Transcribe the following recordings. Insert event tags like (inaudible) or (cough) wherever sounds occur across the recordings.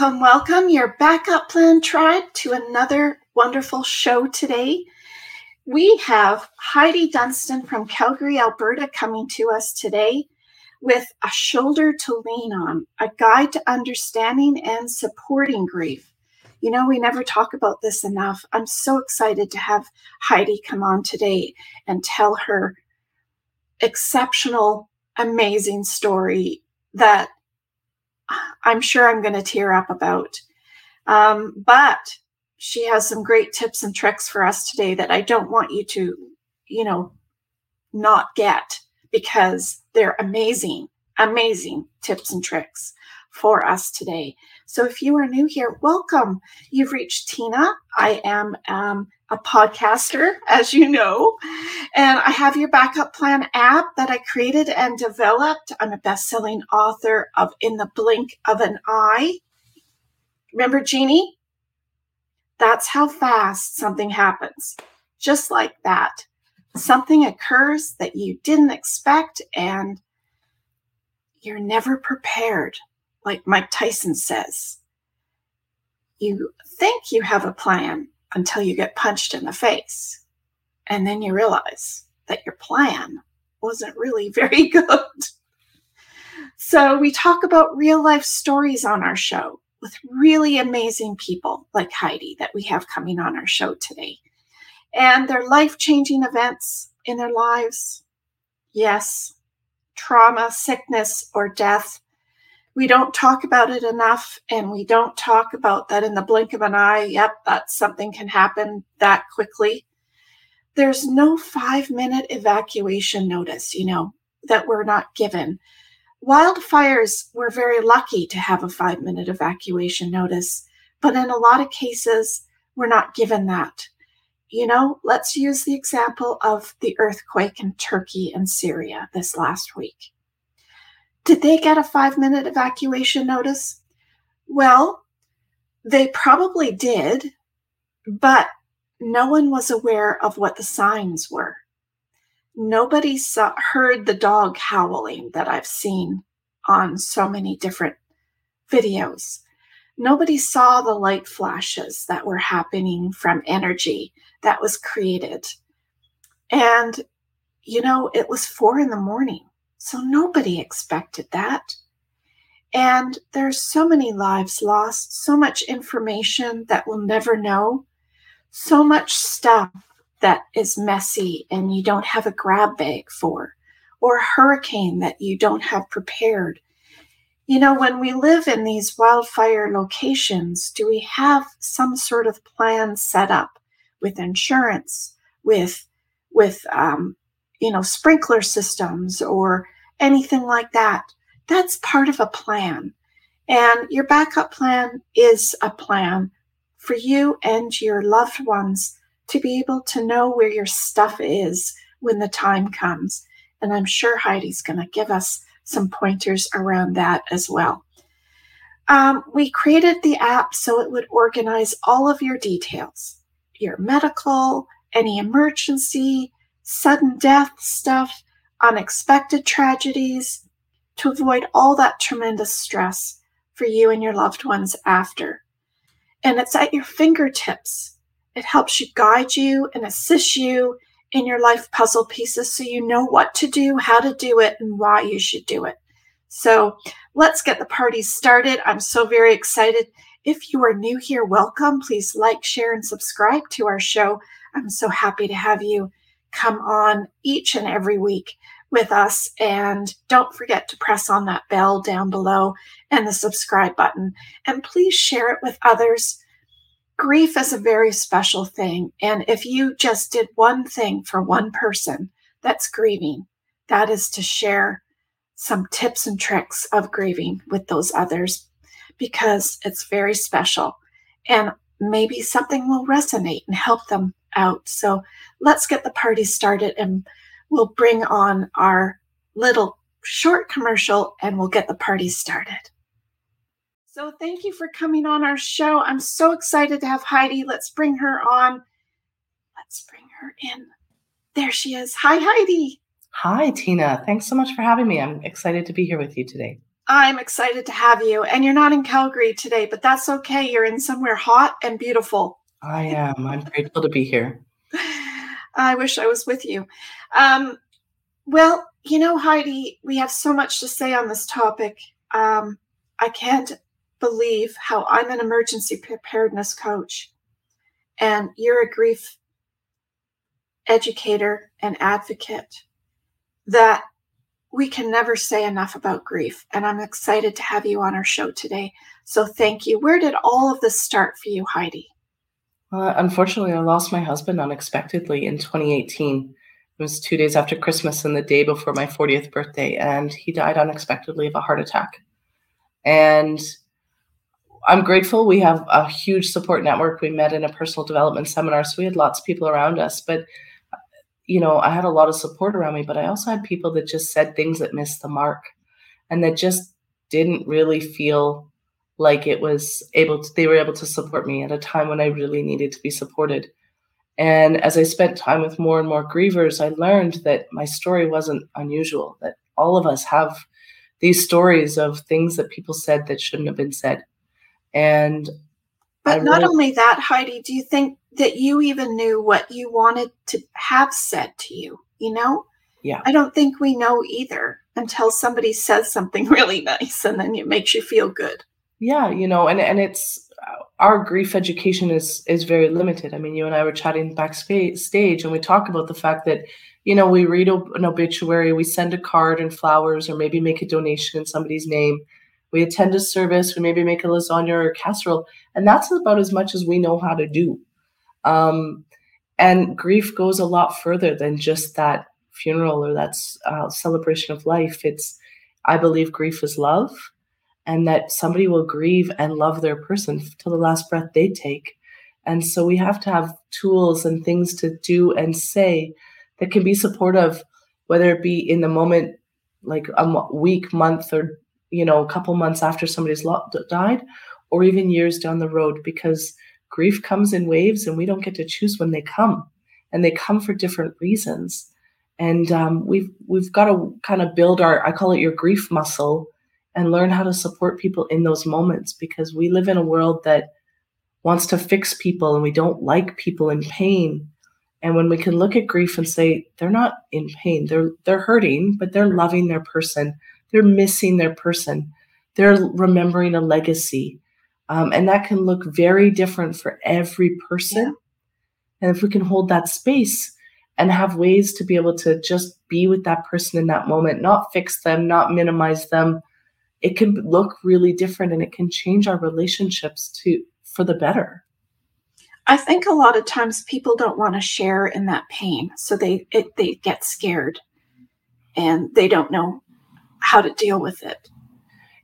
Welcome, welcome, your backup plan tribe, to another wonderful show today. We have Heidi Dunstan from Calgary, Alberta, coming to us today with a shoulder to lean on, a guide to understanding and supporting grief. You know, we never talk about this enough. I'm so excited to have Heidi come on today and tell her exceptional, amazing story that I'm sure I'm going to tear up about. Um, but she has some great tips and tricks for us today that I don't want you to, you know, not get because they're amazing, amazing tips and tricks for us today. So if you are new here, welcome. You've reached Tina. I am um, a podcaster, as you know, and I have your backup plan app that I created and developed. I'm a best selling author of In the Blink of an Eye. Remember Jeannie? That's how fast something happens. Just like that. Something occurs that you didn't expect, and you're never prepared, like Mike Tyson says. You think you have a plan, until you get punched in the face. And then you realize that your plan wasn't really (laughs) very good. So, we talk about real life stories on our show with really amazing people like Heidi that we have coming on our show today. And their life changing events in their lives. Yes, trauma, sickness, or death we don't talk about it enough and we don't talk about that in the blink of an eye yep that something can happen that quickly. There's no five minute evacuation notice you know that we're not given. Wildfires we're very lucky to have a five minute evacuation notice but in a lot of cases we're not given that. You know let's use the example of the earthquake in turkey and syria this last week did they get a five minute evacuation notice? Well, they probably did, but no one was aware of what the signs were. Nobody saw, heard the dog howling that I've seen on so many different videos. Nobody saw the light flashes that were happening from energy that was created. And, you know, it was four in the morning. So nobody expected that. And there's so many lives lost, so much information that we'll never know, so much stuff that is messy and you don't have a grab bag for, or a hurricane that you don't have prepared. You know, when we live in these wildfire locations, do we have some sort of plan set up with insurance, with with um, you know, sprinkler systems or anything like that. That's part of a plan. And your backup plan is a plan for you and your loved ones to be able to know where your stuff is when the time comes. And I'm sure Heidi's going to give us some pointers around that as well. Um, we created the app so it would organize all of your details your medical, any emergency, sudden death stuff, unexpected tragedies, to avoid all that tremendous stress for you and your loved ones after. And it's at your fingertips. It helps you guide you and assist you in your life puzzle pieces so you know what to do, how to do it, and why you should do it. So let's get the party started. I'm so very excited. If you are new here, welcome. Please like, share, and subscribe to our show. I'm so happy to have you come on each and every week with us. And don't forget to press on that bell down below and the subscribe button. And please share it with others. Grief is a very special thing. And if you just did one thing for one person that's grieving, that is to share some tips and tricks of grieving with those others because it's very special. And maybe something will resonate and help them out. So let's get the party started and we'll bring on our little short commercial and we'll get the party started. So thank you for coming on our show. I'm so excited to have Heidi. Let's bring her on. Let's bring her in. There she is. Hi, Heidi. Hi, Tina. Thanks so much for having me. I'm excited to be here with you today. I'm excited to have you. And you're not in Calgary today, but that's okay. You're in somewhere hot and beautiful. I am. I'm grateful to be here. I wish I was with you. Um, well, you know, Heidi, we have so much to say on this topic. Um, I can't believe how I'm an emergency preparedness coach and you're a grief educator and advocate that we can never say enough about grief. And I'm excited to have you on our show today. So thank you. Where did all of this start for you, Heidi? Uh, unfortunately, I lost my husband unexpectedly in 2018. It was two days after Christmas and the day before my 40th birthday, and he died unexpectedly of a heart attack. And I'm grateful we have a huge support network. We met in a personal development seminar, so we had lots of people around us. But you know, I had a lot of support around me, but I also had people that just said things that missed the mark and that just didn't really feel like it was able to they were able to support me at a time when I really needed to be supported. And as I spent time with more and more grievers, I learned that my story wasn't unusual, that all of us have these stories of things that people said that shouldn't have been said. And but not only that, Heidi, do you think that you even knew what you wanted to have said to you? You know? Yeah. I don't think we know either until somebody says something (laughs) really nice and then it makes you feel good. Yeah, you know, and and it's our grief education is is very limited. I mean, you and I were chatting backstage and we talk about the fact that you know, we read an obituary, we send a card and flowers or maybe make a donation in somebody's name we attend a service, we maybe make a lasagna or a casserole, and that's about as much as we know how to do. Um, and grief goes a lot further than just that funeral or that uh, celebration of life. It's, I believe, grief is love, and that somebody will grieve and love their person till the last breath they take. And so we have to have tools and things to do and say that can be supportive, whether it be in the moment, like a week, month, or you know, a couple months after somebody's died, or even years down the road, because grief comes in waves and we don't get to choose when they come, and they come for different reasons. And um, we've we've got to kind of build our I call it your grief muscle, and learn how to support people in those moments because we live in a world that wants to fix people and we don't like people in pain. And when we can look at grief and say they're not in pain, they're they're hurting, but they're loving their person they're missing their person. They're remembering a legacy. Um, and that can look very different for every person. Yeah. And if we can hold that space and have ways to be able to just be with that person in that moment, not fix them, not minimize them, it can look really different and it can change our relationships to for the better. I think a lot of times people don't want to share in that pain, so they it, they get scared, and they don't know how to deal with it.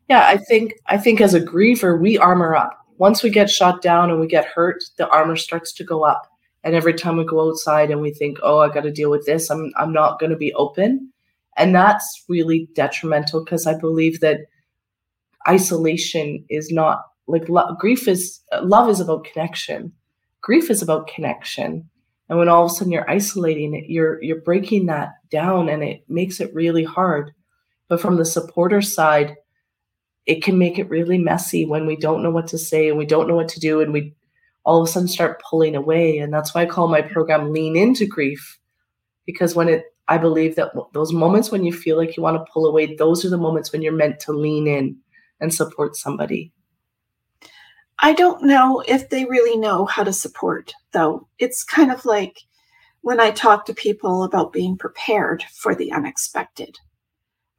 Yeah, I think I think as a griever, we armor up. Once we get shot down and we get hurt, the armor starts to go up. And every time we go outside and we think, "Oh, I got to deal with this. I'm I'm not going to be open." And that's really detrimental because I believe that isolation is not like lo- grief is uh, love is about connection. Grief is about connection. And when all of a sudden you're isolating it, you're you're breaking that down and it makes it really hard but from the supporter side, it can make it really messy when we don't know what to say and we don't know what to do and we all of a sudden start pulling away. And that's why I call my program Lean Into Grief. Because when it, I believe that those moments when you feel like you want to pull away, those are the moments when you're meant to lean in and support somebody. I don't know if they really know how to support, though. It's kind of like when I talk to people about being prepared for the unexpected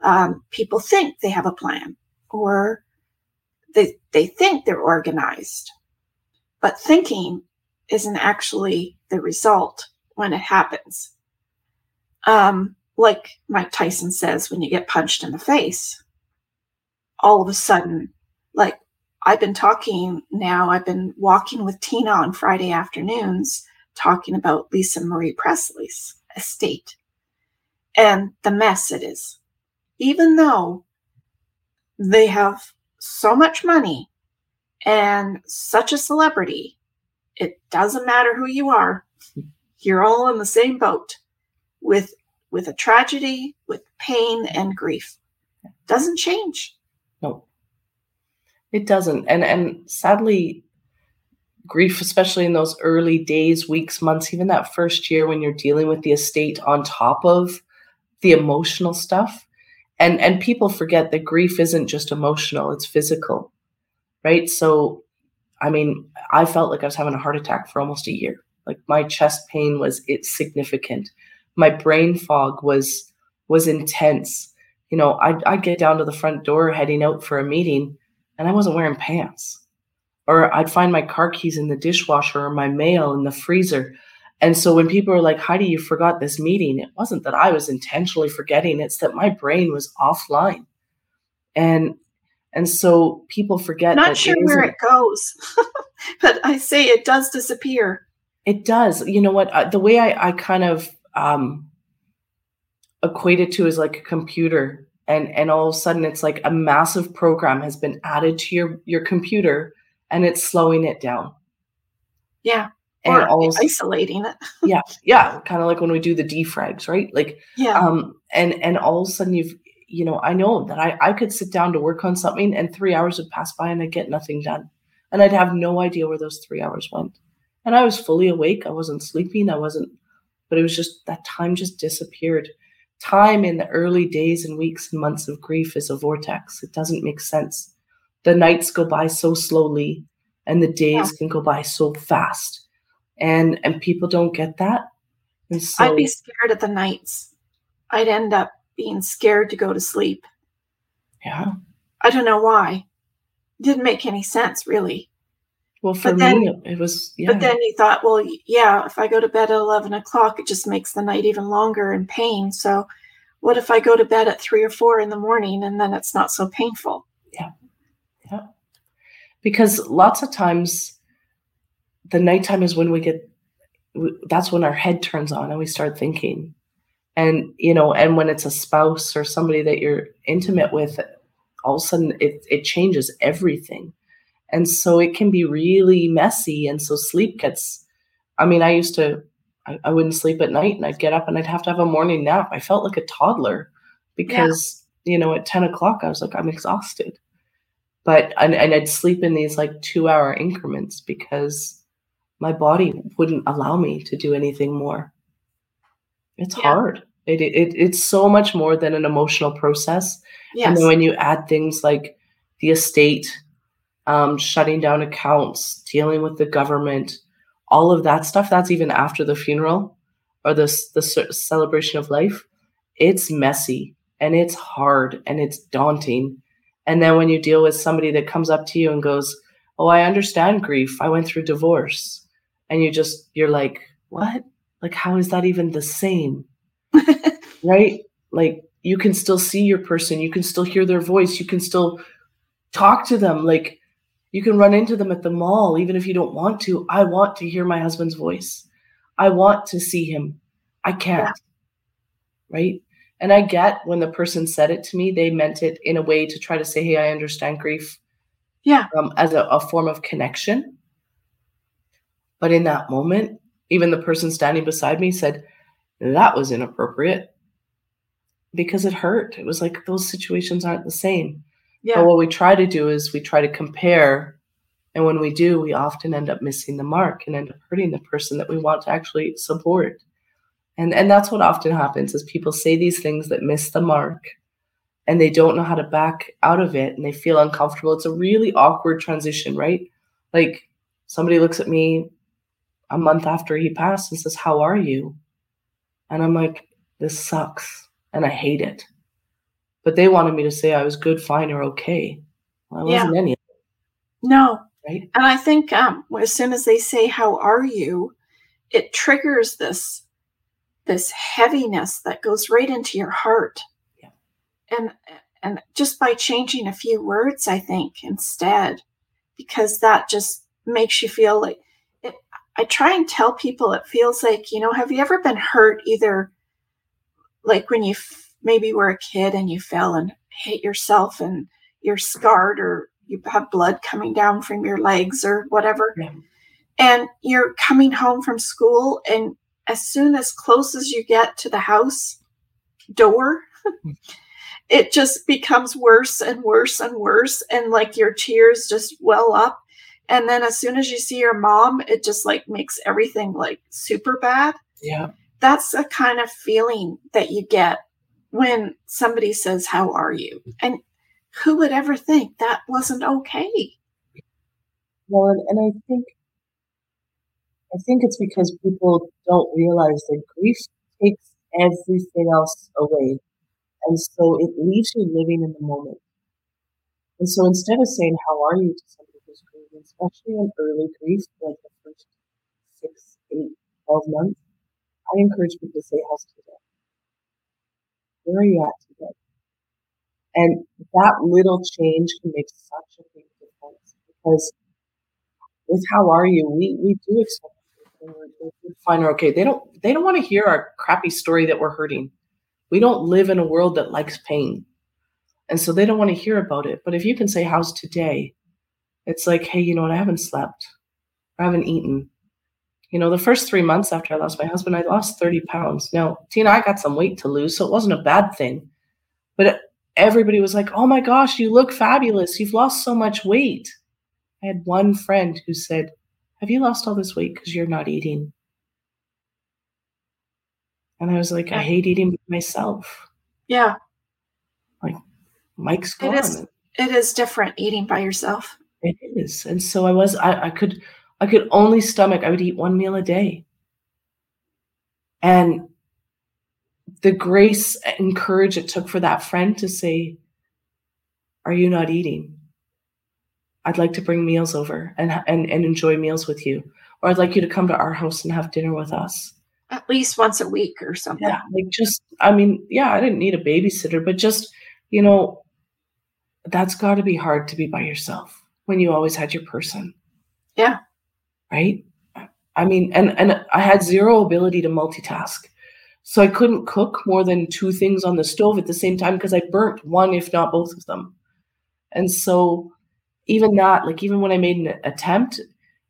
um, people think they have a plan or they, they think they're organized. But thinking isn't actually the result when it happens. Um, like Mike Tyson says, when you get punched in the face, all of a sudden, like I've been talking now, I've been walking with Tina on Friday afternoons talking about Lisa Marie Presley's estate and the mess it is even though they have so much money and such a celebrity. It doesn't matter who you are. You're all in the same boat with with a tragedy, with pain and grief. It Doesn't change. No. It doesn't. And and sadly grief especially in those early days, weeks, months, even that first year when you're dealing with the estate on top of the emotional stuff. And and people forget that grief isn't just emotional, it's physical. Right? So I mean, I felt like I was having a heart attack for almost a year. Like my chest pain was it's significant. My brain fog was was intense. You know, I'd, I'd get down to the front door heading out for a meeting and I wasn't wearing pants. Or I'd find my car keys in the dishwasher or my mail in the freezer. And so when people are like, Heidi, you forgot this meeting, it wasn't that I was intentionally forgetting, it's that my brain was offline. And and so people forget not sure it where it goes. (laughs) but I say it does disappear. It does. You know what? The way I, I kind of um, equate it to is like a computer, and and all of a sudden it's like a massive program has been added to your your computer, and it's slowing it down. Yeah. And or also, isolating it. (laughs) yeah, yeah, kind of like when we do the defrags, right? Like, yeah. Um, and and all of a sudden you've, you know, I know that I I could sit down to work on something, and three hours would pass by, and i'd get nothing done, and I'd have no idea where those three hours went and I was fully awake. I wasn't sleeping. I wasn't, but it was just that time just disappeared. Time in the early days and weeks and months of grief is a vortex. It doesn't make sense. The nights go by so slowly and the days yeah. can go by so fast. And and people don't get that. And so I'd be scared at the nights. I'd end up being scared to go to sleep. Yeah. I don't know why. It didn't make any sense really. Well, for but me, then, it was. Yeah. But then you thought, well, yeah, if I go to bed at 11 o'clock, it just makes the night even longer and pain. So, what if I go to bed at three or four in the morning and then it's not so painful? Yeah. Yeah. Because lots of times the nighttime is when we get, that's when our head turns on and we start thinking. And, you know, and when it's a spouse or somebody that you're intimate with, all of a sudden it, it changes everything and so it can be really messy and so sleep gets i mean i used to I, I, wouldn't sleep at night and i'd get up and i'd have to have a morning nap i felt like a toddler because yeah. you know at 10 o'clock i was like i'm exhausted but and, and i'd sleep in these like two hour increments because my body wouldn't allow me to do anything more it's yeah. hard it, it it's so much more than an emotional process yes. and then when you add things like the estate um, shutting down accounts, dealing with the government, all of that stuff. That's even after the funeral or the, the celebration of life. It's messy and it's hard and it's daunting. And then when you deal with somebody that comes up to you and goes, Oh, I understand grief. I went through divorce. And you just, you're like, What? Like, how is that even the same? (laughs) right? Like, you can still see your person, you can still hear their voice, you can still talk to them. Like, you can run into them at the mall, even if you don't want to. I want to hear my husband's voice. I want to see him. I can't. Yeah. Right. And I get when the person said it to me, they meant it in a way to try to say, Hey, I understand grief. Yeah. Um, as a, a form of connection. But in that moment, even the person standing beside me said, That was inappropriate because it hurt. It was like those situations aren't the same. Yeah. But what we try to do is we try to compare. And when we do, we often end up missing the mark and end up hurting the person that we want to actually support. And, and that's what often happens is people say these things that miss the mark and they don't know how to back out of it and they feel uncomfortable. It's a really awkward transition, right? Like somebody looks at me a month after he passed and says, How are you? And I'm like, This sucks and I hate it but they wanted me to say I was good, fine, or okay. Well, I wasn't yeah. any. No. Right. And I think um, as soon as they say "How are you," it triggers this this heaviness that goes right into your heart. Yeah. And and just by changing a few words, I think instead, because that just makes you feel like it, I try and tell people it feels like you know, have you ever been hurt either like when you maybe were a kid and you fell and hit yourself and you're scarred or you have blood coming down from your legs or whatever. Yeah. And you're coming home from school, and as soon as close as you get to the house door, (laughs) it just becomes worse and worse and worse. And like your tears just well up. And then as soon as you see your mom, it just like makes everything like super bad. Yeah. That's a kind of feeling that you get when somebody says, How are you? And who would ever think that wasn't okay? Well, and, I think I think it's because people don't realize that grief takes everything else away. And so it leaves you living in the moment. And so instead of saying, How are you to somebody who's grieving, especially in early grief, like the first six, eight, 12 months, I encourage people to say, How's today? Where you at today? And that little change can make such a big difference because with how are you, we, we do expect find are okay. They don't they don't want to hear our crappy story that we're hurting. We don't live in a world that likes pain. And so they don't want to hear about it. But if you can say, How's today? It's like, hey, you know what? I haven't slept. I haven't eaten. You know, the first three months after I lost my husband, I lost 30 pounds. Now, Tina, I got some weight to lose, so it wasn't a bad thing. But everybody was like, oh my gosh, you look fabulous. You've lost so much weight. I had one friend who said, have you lost all this weight because you're not eating? And I was like, I hate eating myself. Yeah. Like Mike's gone. It is, it is different eating by yourself. It is. And so I was I, I could I could only stomach, I would eat one meal a day. And the grace and courage it took for that friend to say, Are you not eating? I'd like to bring meals over and, and, and enjoy meals with you. Or I'd like you to come to our house and have dinner with us. At least once a week or something. Yeah. Like just, I mean, yeah, I didn't need a babysitter, but just, you know, that's got to be hard to be by yourself when you always had your person. Yeah. Right. I mean, and, and I had zero ability to multitask. So I couldn't cook more than two things on the stove at the same time because I burnt one, if not both of them. And so even that, like even when I made an attempt,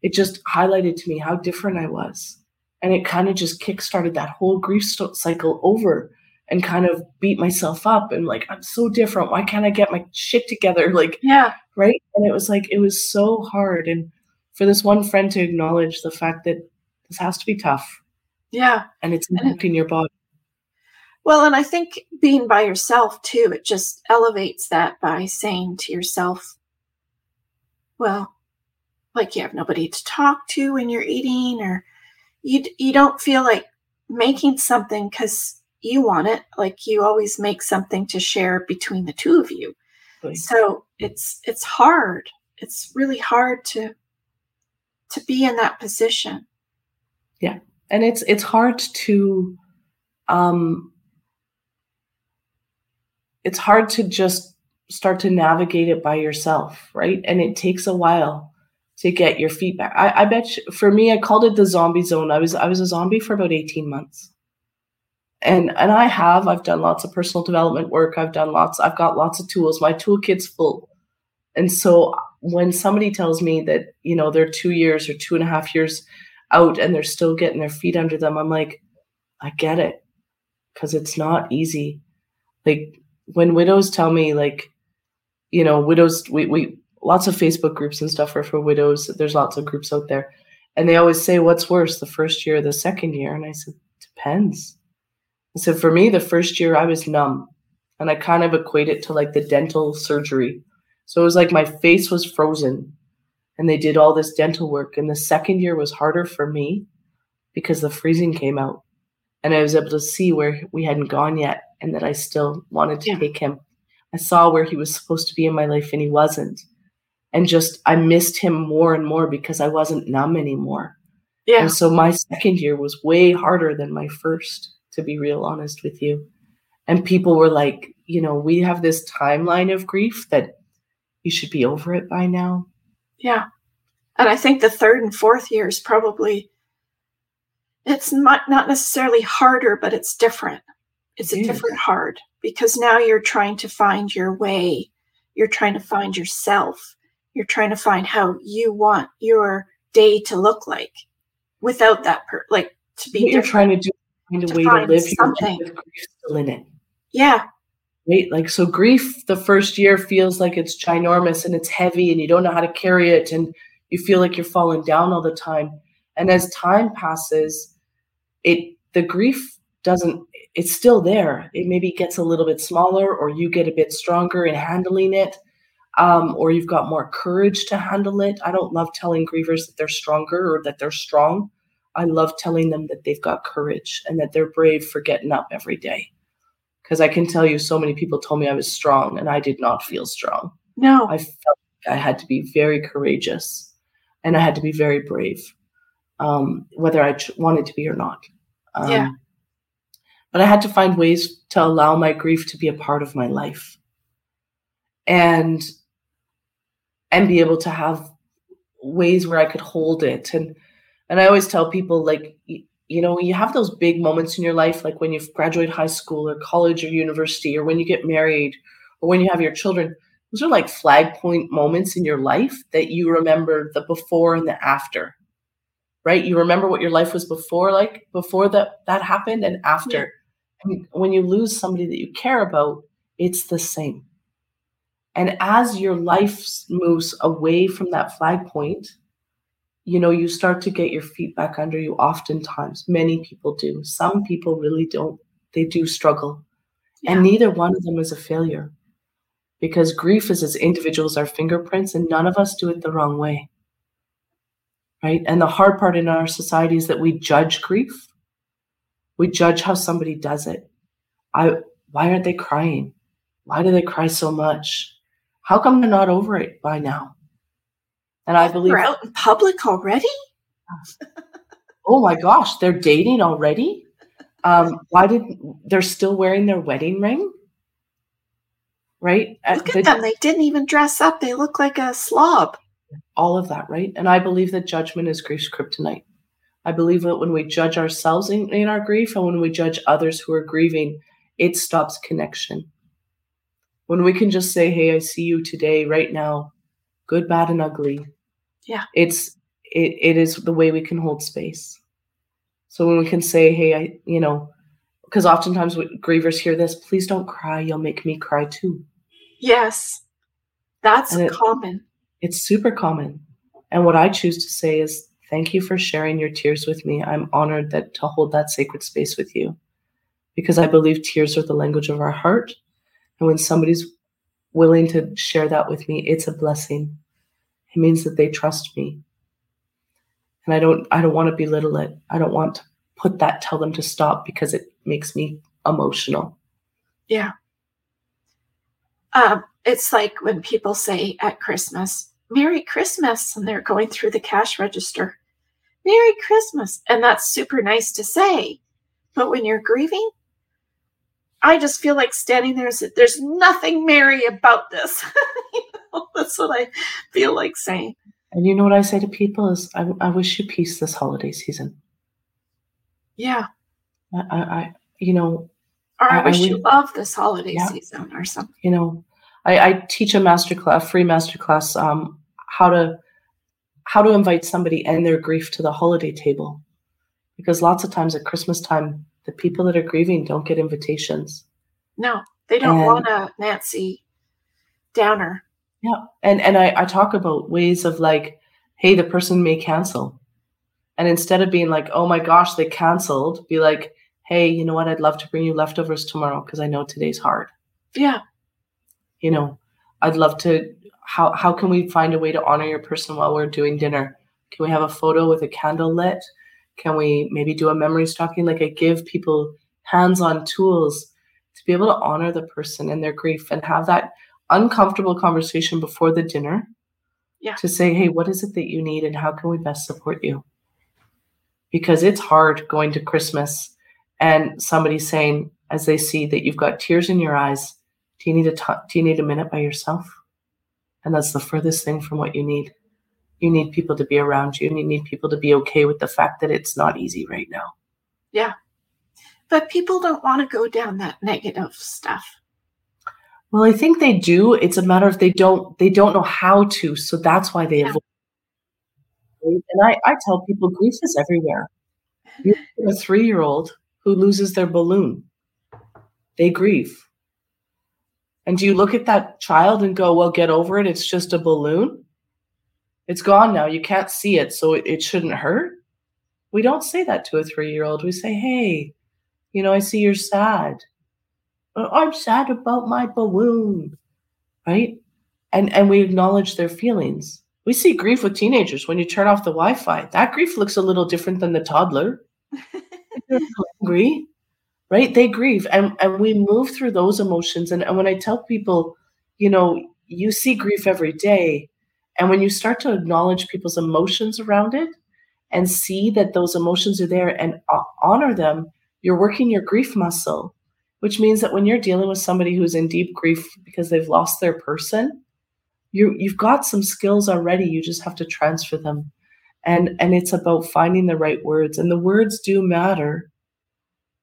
it just highlighted to me how different I was. And it kind of just kickstarted that whole grief st- cycle over and kind of beat myself up and like, I'm so different. Why can't I get my shit together? (laughs) Like, yeah. Right. And it was like, it was so hard. And for this one friend to acknowledge the fact that this has to be tough. Yeah. And it's impacting your body. Well, and I think being by yourself too, it just elevates that by saying to yourself, well, like you have nobody to talk to when you're eating, or you you don't feel like making something because you want it. Like you always make something to share between the two of you. Right. So it's it's hard. It's really hard to to be in that position. Yeah, and it's it's hard to um it's hard to just start to navigate it by yourself, right? And it takes a while to get your feedback. I, I bet you, for me, I called it the zombie zone. I was I was a zombie for about 18 months. And and I have, I've done lots of personal development work. I've done lots, I've got lots of tools. My toolkit's full. And so when somebody tells me that, you know, they're two years or two and a half years out and they're still getting their feet under them, I'm like, I get it. Cause it's not easy. Like when widows tell me like you know, widows, we, we, lots of Facebook groups and stuff are for widows. There's lots of groups out there. And they always say, what's worse, the first year or the second year? And I said, depends. I said, for me, the first year I was numb and I kind of equate it to like the dental surgery. So it was like my face was frozen and they did all this dental work. And the second year was harder for me because the freezing came out and I was able to see where we hadn't gone yet and that I still wanted to yeah. take him. I saw where he was supposed to be in my life and he wasn't. And just I missed him more and more because I wasn't numb anymore. Yeah. And so my second year was way harder than my first, to be real honest with you. And people were like, you know, we have this timeline of grief that you should be over it by now. Yeah. And I think the third and fourth year is probably it's not, not necessarily harder, but it's different. It's it a is. different hard because now you're trying to find your way. You're trying to find yourself you're trying to find how you want your day to look like without that per like to be you're trying to do find a to way to live your life with grief still in it yeah right? Like so grief the first year feels like it's ginormous and it's heavy and you don't know how to carry it and you feel like you're falling down all the time. And as time passes it the grief doesn't it's still there. It maybe gets a little bit smaller or you get a bit stronger in handling it um, or you've got more courage to handle it. I don't love telling grievers that they're stronger or that they're strong. I love telling them that they've got courage and that they're brave for getting up every day because i can tell you so many people told me i was strong and i did not feel strong. No. I felt like i had to be very courageous and i had to be very brave um, whether i wanted to be or not. Um, yeah. but I had to find ways to allow my grief to be a part of my life and and be able to have ways where I could hold it. And and I always tell people like you know when you have those big moments in your life like when you graduate high school or college or university or when you get married or when you have your children those are like flag point moments in your life that you remember the before and the after right? You remember what your life was before like before that that happened and after. When you lose somebody that you care about, it's the same. And as your life moves away from that flag point, you know, you start to get your feet back under you oftentimes. Many people do. Some people really don't. They do struggle. Yeah. And neither one of them is a failure because grief is as individuals our fingerprints, and none of us do it the wrong way. Right. And the hard part in our society is that we judge grief we judge how somebody does it. I why aren't they crying? Why do they cry so much? How come they're not over it by now? And I believe they're out in public already. oh my gosh, they're dating already. Um, why did they're still wearing their wedding ring? Right? Look at the, them. They didn't even dress up. They look like a slob. All of that, right? And I believe that judgment is grief's kryptonite. I believe that when we judge ourselves in, in our grief and when we judge others who are grieving, it stops connection. When we can just say, Hey, I see you today, right now, good, bad, and ugly. Yeah. It's it, it is the way we can hold space. So when we can say, Hey, I, you know, because oftentimes grievers hear this, please don't cry, you'll make me cry too. Yes. That's it, common. It's super common. And what I choose to say is Thank you for sharing your tears with me. I'm honored that to hold that sacred space with you because I believe tears are the language of our heart. And when somebody's willing to share that with me, it's a blessing. It means that they trust me. And I don't I don't want to belittle it. I don't want to put that tell them to stop because it makes me emotional. Yeah. Um, it's like when people say at Christmas, Merry Christmas. And they're going through the cash register. Merry Christmas. And that's super nice to say. But when you're grieving, I just feel like standing there. There's nothing merry about this. (laughs) (laughs) that's what I feel like saying. And you know what I say to people is, I, I wish you peace this holiday season. Yeah. I, I you know, or I, I wish I you love this holiday yeah. season or something. You know, I, I teach a master class, a free master class, um, how to how to invite somebody and their grief to the holiday table, because lots of times at Christmas time, the people that are grieving don't get invitations. No, they don't want a Nancy Downer. Yeah, and and I, I talk about ways of like, hey, the person may cancel, and instead of being like, oh my gosh, they canceled, be like, hey, you know what? I'd love to bring you leftovers tomorrow because I know today's hard. Yeah, you know, I'd love to. How how can we find a way to honor your person while we're doing dinner? Can we have a photo with a candle lit? Can we maybe do a memory stocking? Like I give people hands-on tools to be able to honor the person and their grief and have that uncomfortable conversation before the dinner. Yeah. To say, hey, what is it that you need and how can we best support you? Because it's hard going to Christmas and somebody saying, as they see that you've got tears in your eyes, do you need a t- do you need a minute by yourself? And that's the furthest thing from what you need. You need people to be around you and you need people to be okay with the fact that it's not easy right now. Yeah. But people don't want to go down that negative stuff. Well, I think they do. It's a matter of they don't they don't know how to, so that's why they yeah. avoid. And I, I tell people grief is everywhere. You a three year old who loses their balloon, they grieve. And do you look at that child and go, well, get over it? It's just a balloon. It's gone now. You can't see it, so it, it shouldn't hurt. We don't say that to a three year old. We say, hey, you know, I see you're sad. Uh, I'm sad about my balloon, right? And and we acknowledge their feelings. We see grief with teenagers when you turn off the Wi-Fi. That grief looks a little different than the toddler. (laughs) They're angry, right? They grieve, and and we move through those emotions. And, and when I tell people, you know, you see grief every day, and when you start to acknowledge people's emotions around it, and see that those emotions are there and honor them, you're working your grief muscle which means that when you're dealing with somebody who's in deep grief because they've lost their person, you you've got some skills already. You just have to transfer them. And and it's about finding the right words. And the words do matter.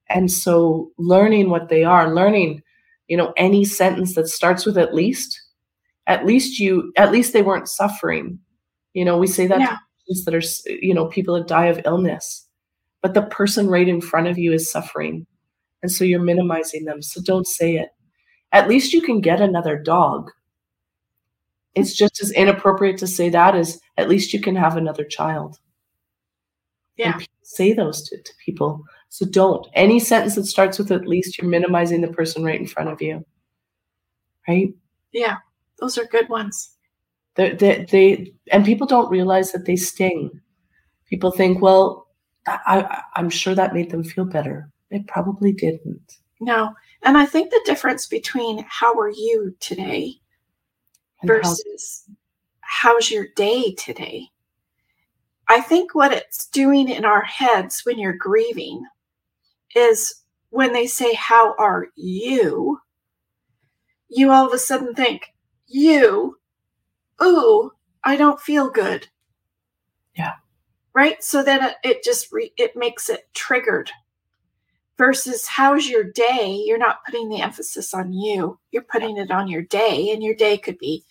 And so learning what they are, learning, you know, any sentence that starts with at least, at least you, at least they weren't suffering. You know, we say that yeah. that are, you know, people that die of illness, but the person right in front of you is suffering and so you're minimizing them. So don't say it. At least you can get another dog. It's just as inappropriate to say that as at least you can have another child. Yeah. say those to, to people. So don't. Any sentence that starts with at least, you're minimizing the person right in front of you. Right? Yeah. Those are good ones. They, they, they and people don't realize that they sting. People think, well, I, I'm sure that made them feel better. It probably didn't. No. And I think the difference between how are you today and versus how's your day today, I think what it's doing in our heads when you're grieving is when they say, How are you? You all of a sudden think, You, ooh, I don't feel good. Yeah. Right. So then it, it just re, it makes it triggered versus how's your day? You're not putting the emphasis on you. You're putting it on your day and your day could be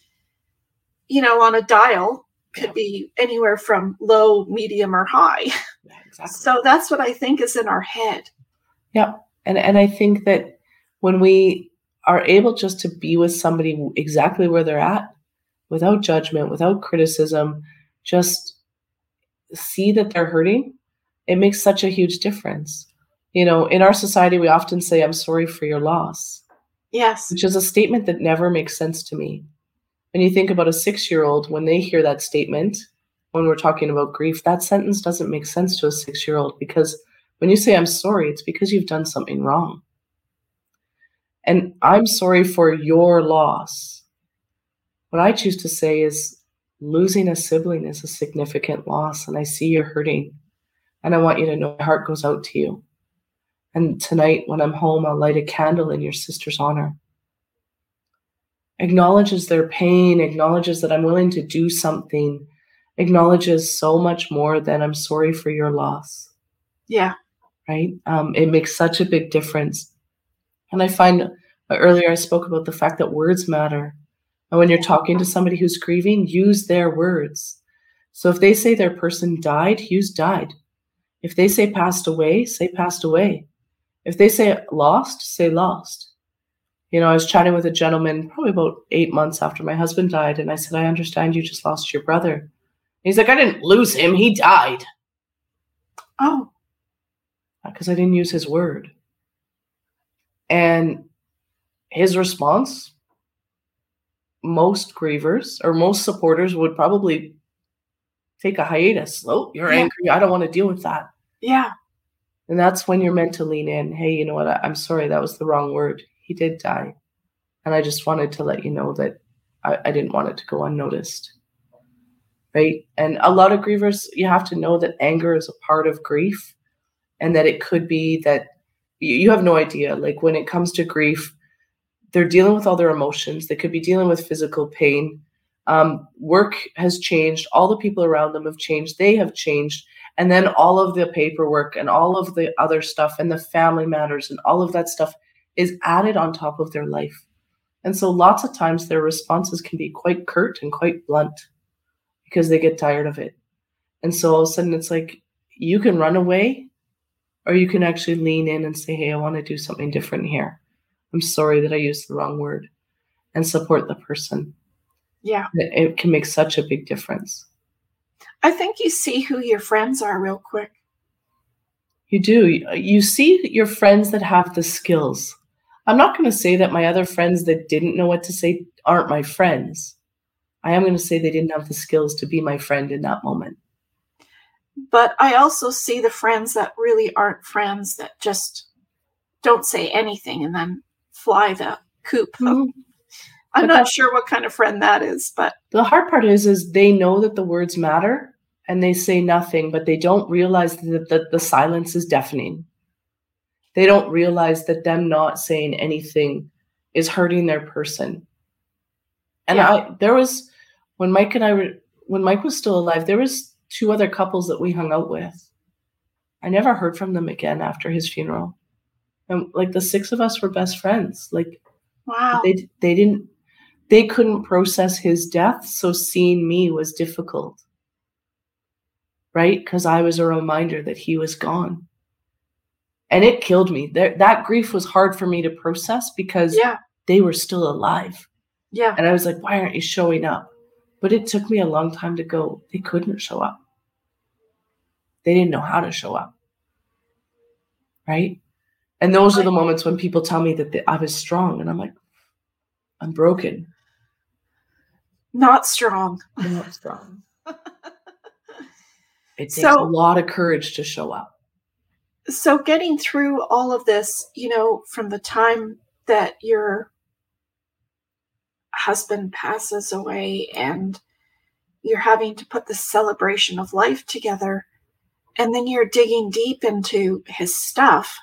you know on a dial could yeah. be anywhere from low medium or high. (laughs) Yeah, exactly. so that's what i think is in our head. Yeah and and i think that when we are able just to be with somebody exactly where they're at without judgment without criticism just see that they're hurting it makes such a huge difference you know, in our society, we often say, I'm sorry for your loss. Yes. Which is a statement that never makes sense to me. When you think about a six year old, when they hear that statement, when we're talking about grief, that sentence doesn't make sense to a six year old because when you say, I'm sorry, it's because you've done something wrong. And I'm sorry for your loss. What I choose to say is, losing a sibling is a significant loss, and I see you're hurting. And I want you to know my heart goes out to you. And tonight, when I'm home, I'll light a candle in your sister's honor. Acknowledges their pain, acknowledges that I'm willing to do something, acknowledges so much more than I'm sorry for your loss. Yeah. Right? Um, it makes such a big difference. And I find uh, earlier I spoke about the fact that words matter. And when you're talking to somebody who's grieving, use their words. So if they say their person died, use died. If they say passed away, say passed away. If they say lost, say lost. You know, I was chatting with a gentleman probably about eight months after my husband died, and I said, I understand you just lost your brother. And he's like, I didn't lose him, he died. Oh. Uh, because I didn't use his word. And his response most grievers or most supporters would probably take a hiatus. Oh, you're yeah. angry. I don't want to deal with that. Yeah. And that's when you're meant to lean in. Hey, you know what? I'm sorry, that was the wrong word. He did die. And I just wanted to let you know that I, I didn't want it to go unnoticed. Right. And a lot of grievers, you have to know that anger is a part of grief and that it could be that you, you have no idea. Like when it comes to grief, they're dealing with all their emotions. They could be dealing with physical pain. Um, work has changed. All the people around them have changed. They have changed and then all of the paperwork and all of the other stuff and the family matters and all of that stuff is added on top of their life And so lots of times their responses can be quite curt and quite blunt because they get tired of it. And so all of a sudden it's like you can run away or you can actually lean in and say, Hey, I want to do something different here. I'm sorry that I used the wrong word and support the person. Yeah. It can make such a big difference. I think you see who your friends are real quick. You do. You see your friends that have the skills. I'm not going to say that my other friends that didn't know what to say aren't my friends. I am going to say they didn't have the skills to be my friend in that moment. But I also see the friends that really aren't friends that just don't say anything and then fly the coop. Mm-hmm. I'm but not sure what kind of friend that is, but the hard part is is they know that the words matter and they say nothing, but they don't realize that the, the silence is deafening. They don't realize that them not saying anything is hurting their person. And yeah. I there was when Mike and I were when Mike was still alive, there was two other couples that we hung out with. I never heard from them again after his funeral. And like the six of us were best friends. Like wow. They they didn't they couldn't process his death, so seeing me was difficult. Right? Because I was a reminder that he was gone. And it killed me. That, that grief was hard for me to process because yeah. they were still alive. Yeah. And I was like, why aren't you showing up? But it took me a long time to go, they couldn't show up. They didn't know how to show up. Right? And those are the moments when people tell me that they, I was strong. And I'm like, I'm broken. Not strong. Not strong. It takes so, a lot of courage to show up. So, getting through all of this, you know, from the time that your husband passes away and you're having to put the celebration of life together, and then you're digging deep into his stuff.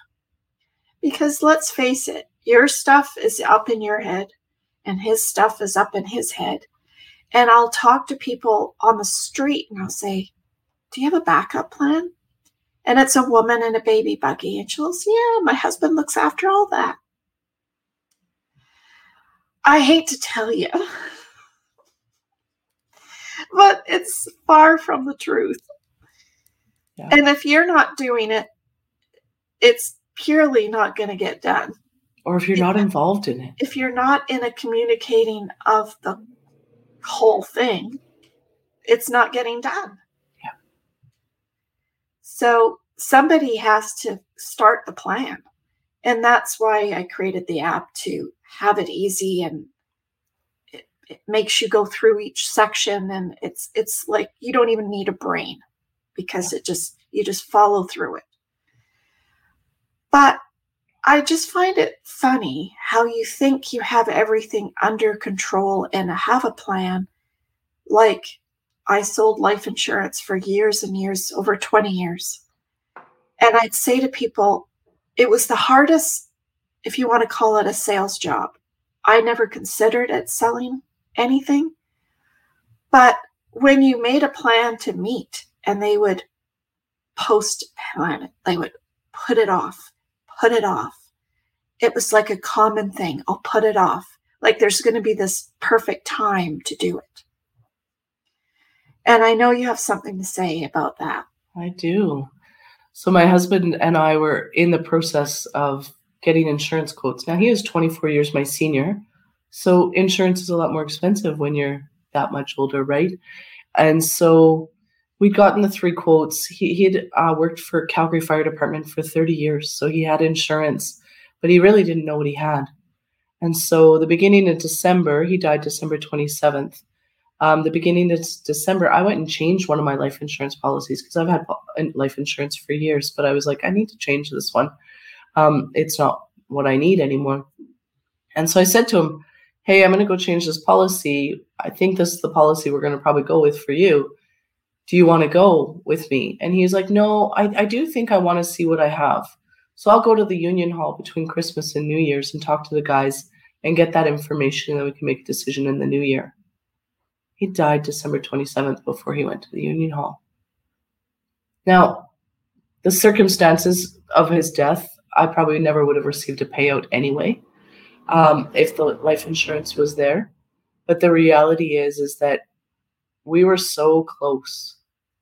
Because let's face it, your stuff is up in your head and his stuff is up in his head. And I'll talk to people on the street and I'll say, Do you have a backup plan? And it's a woman in a baby buggy. And she'll say, Yeah, my husband looks after all that. I hate to tell you, (laughs) but it's far from the truth. Yeah. And if you're not doing it, it's purely not going to get done. Or if you're not involved in it. If you're not in a communicating of the whole thing, it's not getting done. So somebody has to start the plan. And that's why I created the app to have it easy and it, it makes you go through each section and it's it's like you don't even need a brain because it just you just follow through it. But I just find it funny how you think you have everything under control and have a plan. Like I sold life insurance for years and years, over 20 years. And I'd say to people, it was the hardest, if you want to call it a sales job. I never considered it selling anything. But when you made a plan to meet and they would post plan it, they would put it off put it off. It was like a common thing. I'll put it off. Like there's going to be this perfect time to do it. And I know you have something to say about that. I do. So my husband and I were in the process of getting insurance quotes. Now he is 24 years my senior. So insurance is a lot more expensive when you're that much older, right? And so we'd gotten the three quotes. He he had uh, worked for Calgary Fire Department for 30 years, so he had insurance, but he really didn't know what he had. And so the beginning of December, he died December 27th. Um, the beginning of December, I went and changed one of my life insurance policies because I've had life insurance for years, but I was like, I need to change this one. Um, it's not what I need anymore. And so I said to him, Hey, I'm going to go change this policy. I think this is the policy we're going to probably go with for you do you want to go with me? And he's like, no, I, I do think I want to see what I have. So I'll go to the union hall between Christmas and New Year's and talk to the guys and get that information, and then we can make a decision in the new year. He died December 27th before he went to the union hall. Now, the circumstances of his death, I probably never would have received a payout anyway. um, if the life insurance was there. But the reality is, is that we were so close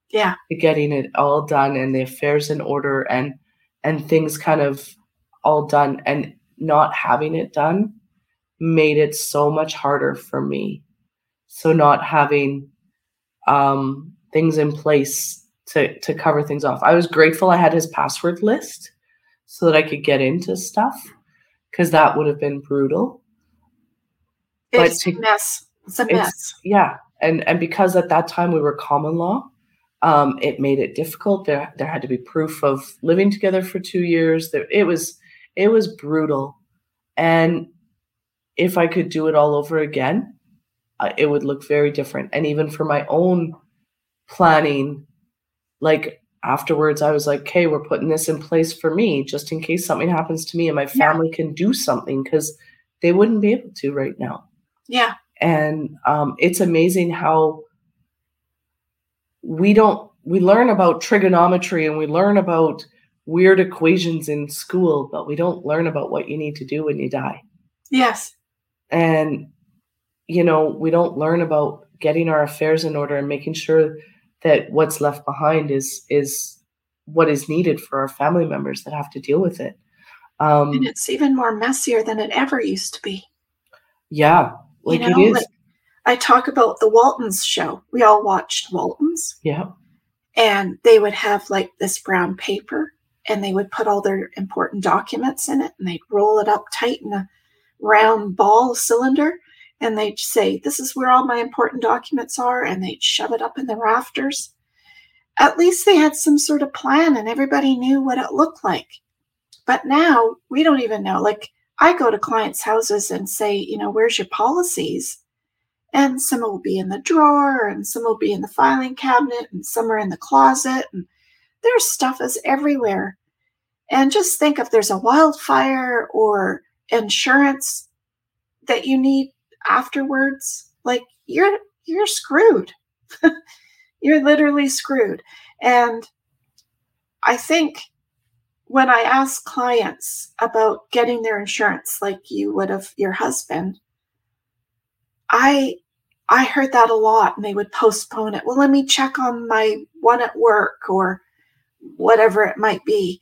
Yeah. to getting it all done and the affairs in order and and things kind of all done and not having it done made it so much harder for me so not having um things in place to to cover things off. I was grateful i had his password list so that i could get into stuff because that would have been brutal. It's a mess. It's a it's- mess. yeah and and because at that time we were common law um it made it difficult. There there had to be proof of living together for 2 years. There it was it was brutal. And if i could do it all over again uh, it would look very different and even for my own planning like afterwards i was like okay we're putting this in place for me just in case something happens to me and my Yeah. family can do something because they wouldn't be able to right now Yeah. and um, it's amazing how we don't we learn about trigonometry and we learn about weird equations in school but we don't learn about what you need to do when you die Yes. and you know we don't learn about getting our affairs in order and making sure that what's left behind is is what is needed for our family members that have to deal with it. Um And it's even more messier than it ever used to be. yeah like know, it is. like- I talk about the Waltons show. We all watched Waltons, yeah. And they would have like this brown paper, and they would put all their important documents in it, and they'd roll it up tight in a round ball cylinder, and they'd say, This is where all my important documents are, and they'd shove it up in the rafters. At least they had some sort of plan, and everybody knew what it looked like. But now we don't even know. Like, I go to clients' houses and say, You know, where's your policies? and some will be in the drawer and some will be in the filing cabinet and some are in the closet and their stuff is everywhere and just think if there's a wildfire or insurance that you need afterwards like you're you're screwed (laughs) you're literally screwed and i think when i ask clients about getting their insurance like you would of your husband I I heard that a lot and they would postpone it. Well, let me check on my one at work or whatever it might be.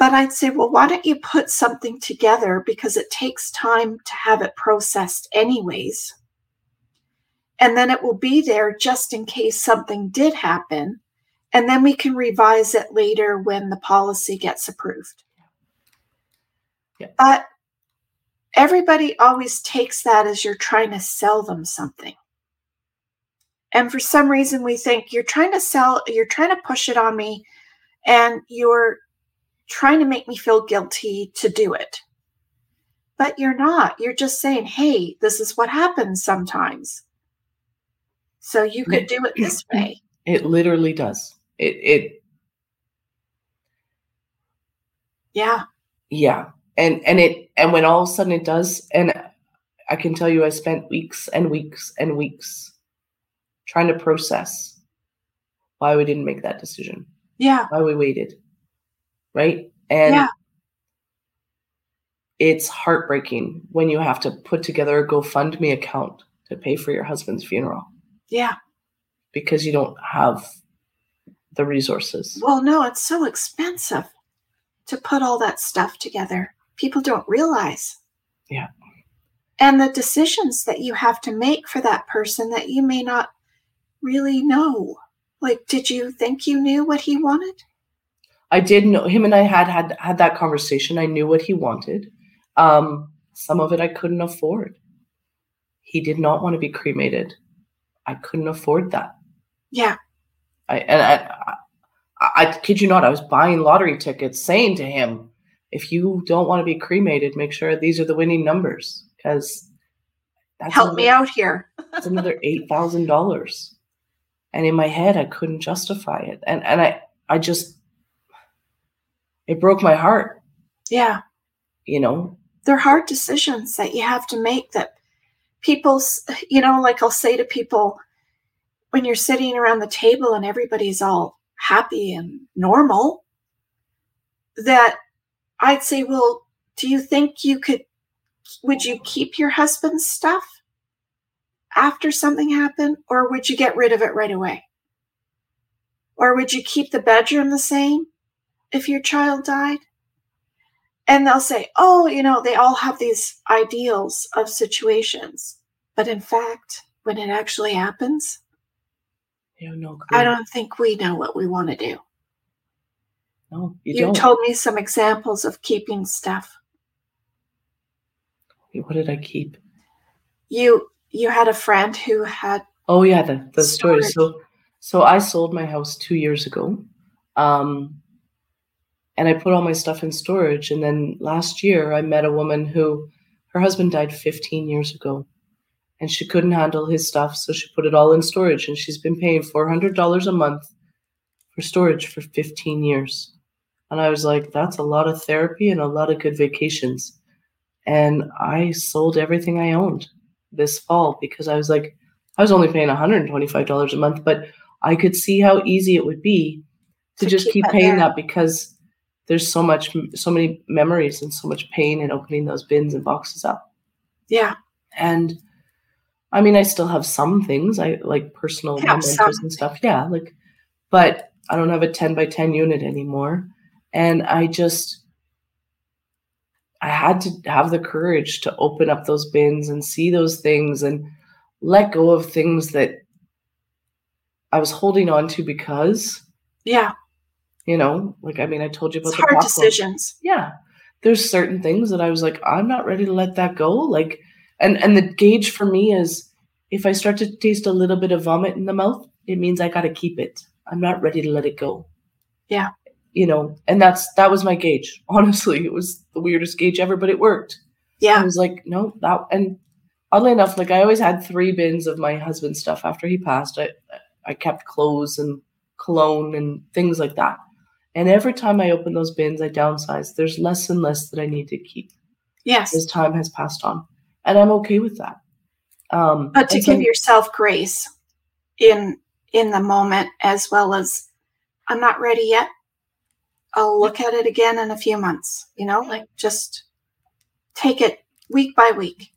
But I'd say, well, why don't you put something together because it takes time to have it processed anyways. And then it will be there just in case something did happen. And then we can revise it later when the policy gets approved. Yeah. But everybody always takes that as you're trying to sell them something. And for some reason, we think you're trying to sell, you're trying to push it on me, and you're trying to make me feel guilty to do it. But you're not. You're just saying, hey, this is what happens sometimes. So you could do it this way. (clears throat) It literally does. It it Yeah. yeah. And and it and when all of a sudden it does, and I can tell you I spent weeks and weeks and weeks trying to process why we didn't make that decision, Yeah. why we waited. Right? And Yeah. it's heartbreaking when you have to put together a GoFundMe account to pay for your husband's funeral Yeah. because you don't have the resources. Well, no, it's so expensive to put all that stuff together. People don't realize. Yeah. And the decisions that you have to make for that person that you may not really know. Like, did you think you knew what he wanted? I did know him and I had had had that conversation. I knew what he wanted. Um, some of it I couldn't afford. He did not want to be cremated. I couldn't afford that. Yeah. I and I, I, I kid you not. I was buying lottery tickets, saying to him, "If you don't want to be cremated, make sure these are the winning numbers, because that's Help me out here. That's another eight thousand dollars." And in my head, I couldn't justify it, and and I I just it broke my heart. Yeah. You know, They're hard decisions that you have to make that people's, you know, like I'll say to people when you're sitting around the table and everybody's all happy and normal, that I'd say, well, do you think you could would you keep your husband's stuff after something happened or would you get rid of it right away? Or would you keep the bedroom the same if your child died? And they'll say, oh, you know, they all have these ideals of situations. But in fact, when it actually happens, no. I don't think we know what we want to do. No, you, You, told me some examples of keeping stuff. what did I keep? You you had a friend who had Oh yeah, the the story. So so I sold my house two years ago. Um and I put all my stuff in storage. And then last year I met a woman who her husband died 15 years ago. And she couldn't handle his stuff, so she put it all in storage. And she's been paying $400 a month for storage for 15 years. And I was like, that's a lot of therapy and a lot of good vacations. And I sold everything I owned this fall because I was like, I was only paying $125 a month, but I could see how easy it would be to, To just keep keep paying there. that because there's so much, so many memories and so much pain in opening those bins and boxes up. yeah, And I mean, I still have some things I like personal mementos and stuff. Yeah, like, but I don't have a 10 by 10 unit anymore. And I just, I had to have the courage to open up those bins and see those things and let go of things that I was holding on to because, yeah. You know, like, I mean, I told you about It's the hard decisions. Yeah. There's certain things that I was like, I'm not ready to let that go. Like, and and the gauge for me is if I start to taste a little bit of vomit in the mouth, it means I got to keep it. I'm not ready to let it go. Yeah. You know, and that's that was my gauge. (laughs) Honestly, it was the weirdest gauge ever, but it worked. Yeah. I was like, no, that and oddly enough, like I always had three bins of my husband's stuff after he passed. I I kept clothes and cologne and things like that. And every time I open those bins, I downsize. There's less and less that I need to keep yes. as time has passed on, and I'm okay with that. Um, But to so- give yourself grace in in the moment as well as I'm not ready yet. I'll look at it again in a few months, you know, like just take it week by week.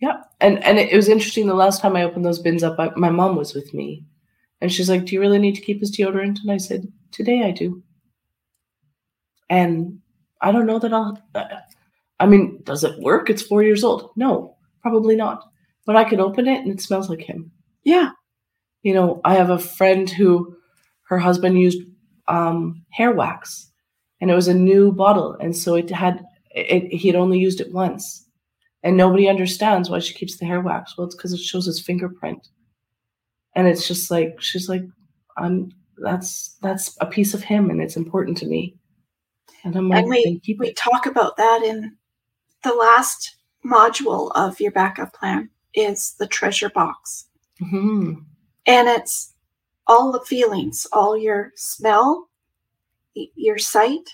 Yeah, and and it was interesting. The last time I opened those bins up, I, my mom was with me, and she's like, "Do you really need to keep this deodorant?" And I said, "Today I do." And I don't know that I'll. I mean, does it work? It's four years old. No, probably not. But I could open it and it smells like him. Yeah. You know, I have a friend who her husband used um, hair wax, and it was a new bottle, and so it had it. He had only used it once, and nobody understands why she keeps the hair wax. Well, it's because it shows his fingerprint, and it's just like she's like, I'm. That's that's a piece of him, and it's important to me. And I'm like, And we we talk about that in the last module of your backup plan is the treasure box. Mhm. and it's all the feelings all your smell your sight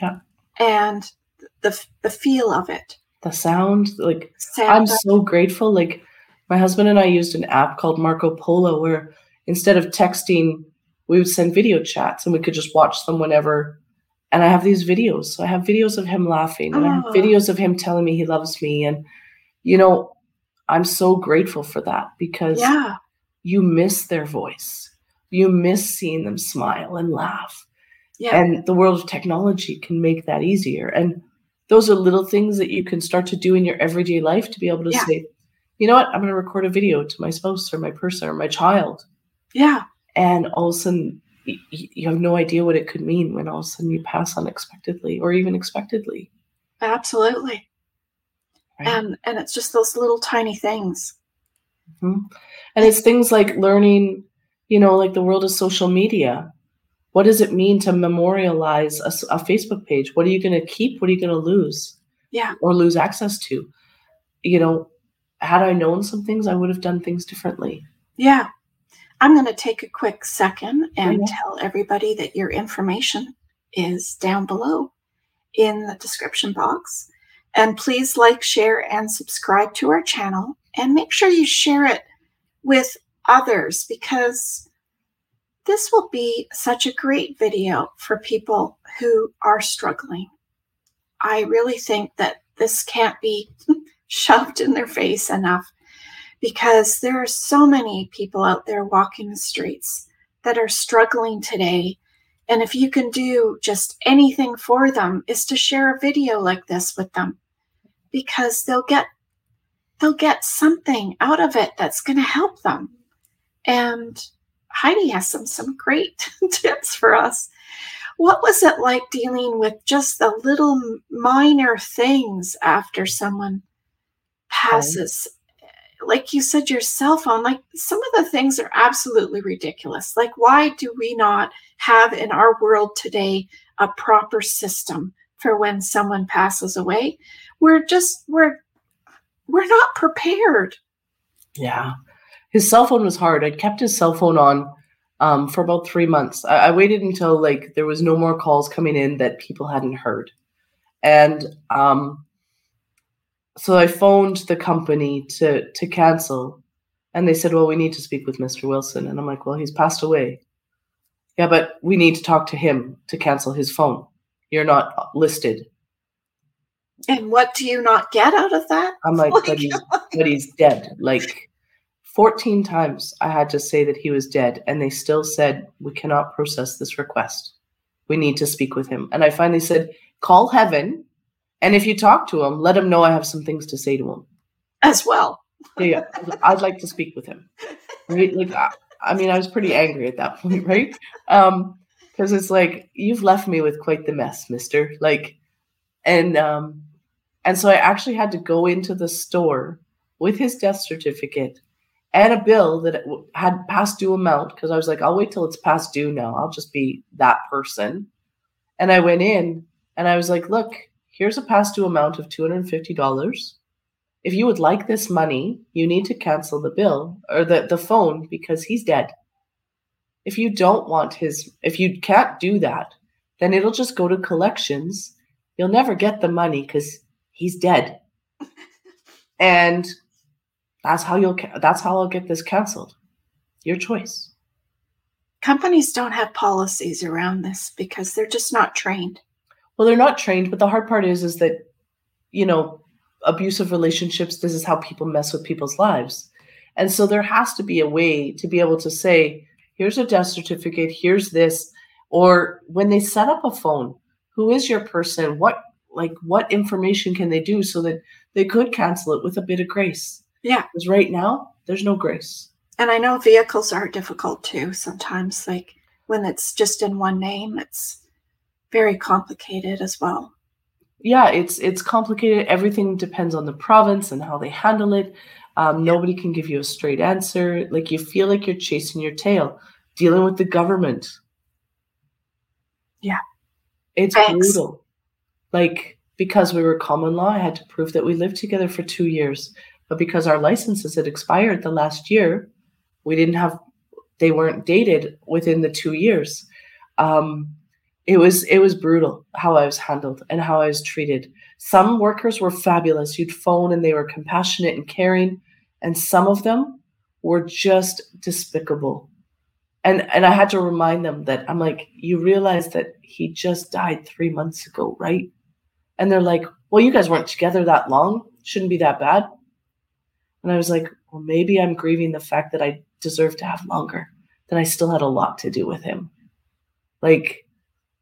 Yeah. and the the feel of it The sound, like sound I'm so grateful. Like my husband and I used an app called Marco Polo where instead of texting, we would send video chats and we could just watch them whenever. And I have these videos. So I have videos of him laughing and I have Oh. videos of him telling me he loves me. And, you know, I'm so grateful for that because yeah you miss their voice. You miss seeing them smile and laugh yeah and the world of technology can make that easier and those are little things that you can start to do in your everyday life to be able to Yeah. say you know what i'm going to record a video to my spouse or my person or my child yeah and all of a sudden you have no idea what it could mean when all of a sudden you pass unexpectedly or even expectedly absolutely right? and and it's just those little tiny things Mhm. And it's things like learning, you know, like the world of social media. What does it mean to memorialize a Facebook page? What are you going to keep? What are you going to lose? Yeah. Or lose access to? You know, had I known some things, I would have done things differently. yeah i'm going to take a quick second and Yeah. tell everybody that your information is down below in the description box and please like share and subscribe to our channel and make sure you share it with others because this will be such a great video for people who are struggling. I really think that this can't be (laughs) shoved in their face enough because there are so many people out there walking the streets that are struggling today. And if you can do just anything for them is to share a video like this with them because they'll get they'll get something out of it that's going to help them. And Heidi has some some great (laughs) tips for us. What was it like dealing with just the little minor things after someone passes? Like you said, your cell phone, like some of the things are absolutely ridiculous. Like, why do we not have in our world today a proper system for when someone passes away? We're just, we're, we're not prepared. Yeah. His cell phone was hard. I kept his cell phone on um, for about three months. I, I, waited until like there was no more calls coming in that people hadn't heard, and um, so I phoned the company to to cancel, and they said, "Well, we need to speak with Mr. Wilson," and I'm like, "Well, he's passed away." Yeah, but we need to talk to him to cancel his phone. You're not listed. And what do you not get out of that? I'm like, but (laughs) he's, but he's dead. Like 14 times I had to say that he was dead, and they still said, We cannot process this request. We need to speak with him. And I finally said, Call heaven. And if you talk to him, let him know I have some things to say to him. As well. yeah, yeah. I'd like to speak with him. Right? Like, I, I mean, I was pretty angry at that (laughs) point, right? Um, because it's like you've left me with quite the mess, Mister. Like, and um, and so I actually had to go into the store with his death certificate and a bill that had past due amount because I was like, I'll wait till it's past due now. I'll just be that person. And I went in and I was like, look, here's a past due amount of $250. If you would like this money, you need to cancel the bill or the, the phone because he's dead. If you don't want his, if you can't do that, then it'll just go to collections. You'll never get the money because he's dead. (laughs) and that's how you'll that's how I'll get this canceled. Your choice. Companies don't have policies around this because they're just not trained. Well, they're not trained, but the hard part is is that you know, abusive relationships this is how people mess with people's lives. And so there has to be a way to be able to say, here's a death certificate, here's this or when they set up a phone, who is your person? What like what information can they do so that they could cancel it with a bit of grace? Yeah. Because right now, there's no grace. And I know vehicles are difficult too sometimes. Like when it's just in one name, it's very complicated as well. Yeah, it's it's complicated. Everything depends on the province and how they handle it. Um. Nobody can give you a straight answer. Like you feel like you're chasing your tail, dealing with the government. Yeah, it's Thanks. brutal. Like because we were common law, I had to prove that we lived together for two years. But because our licenses had expired the last year, we didn't have, they weren't dated within the two years. Um, it was it was brutal how I was handled and how I was treated. Some workers were fabulous. You'd phone and they were compassionate and caring, and some of them were just despicable. And and I had to remind them that I'm like, you realize that he just died three months ago, right? And they're like, well, you guys weren't together that long. Shouldn't be that bad. And I was like, well, maybe I'm grieving the fact that I deserve to have longer, that I still had a lot to do with him. Like,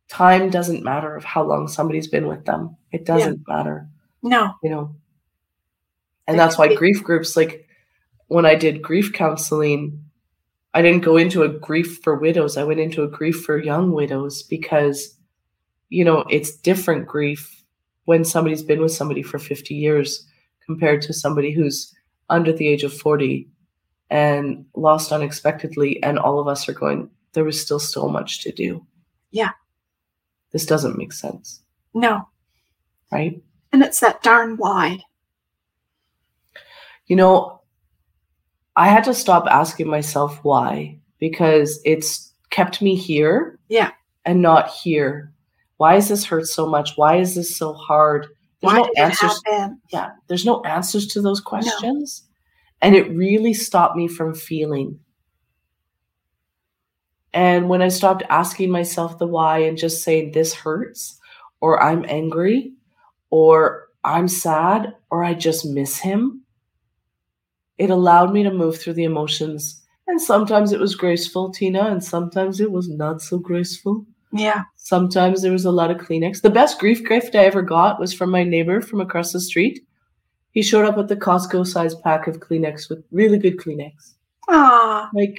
time doesn't matter of how long somebody's been with them. It doesn't yeah. matter. No. You know, and that's why grief groups, like when I did grief counseling, I didn't go into a grief for widows. I went into a grief for young widows because, you know, it's different grief when somebody's been with somebody for 50 years compared to somebody who's under the age of 40 and lost unexpectedly and all of us are going there was still so much to do yeah this doesn't make sense no right and it's that darn why you know i had to stop asking myself why because it's kept me here yeah and not here why is this hurt so much why is this so hard there's Why no answers. Yeah, there's no answers to those questions. No. And it really stopped me from feeling. And when I stopped asking myself the why and just saying this hurts, or I'm angry, or I'm sad or I just miss him, it allowed me to move through the emotions. And sometimes it was graceful, Tina, and sometimes it was not so graceful. Yeah. Sometimes there was a lot of Kleenex. The best grief gift I ever got was from my neighbor from across the street. He showed up with the Costco size pack of Kleenex with really good Kleenex. Ah. Like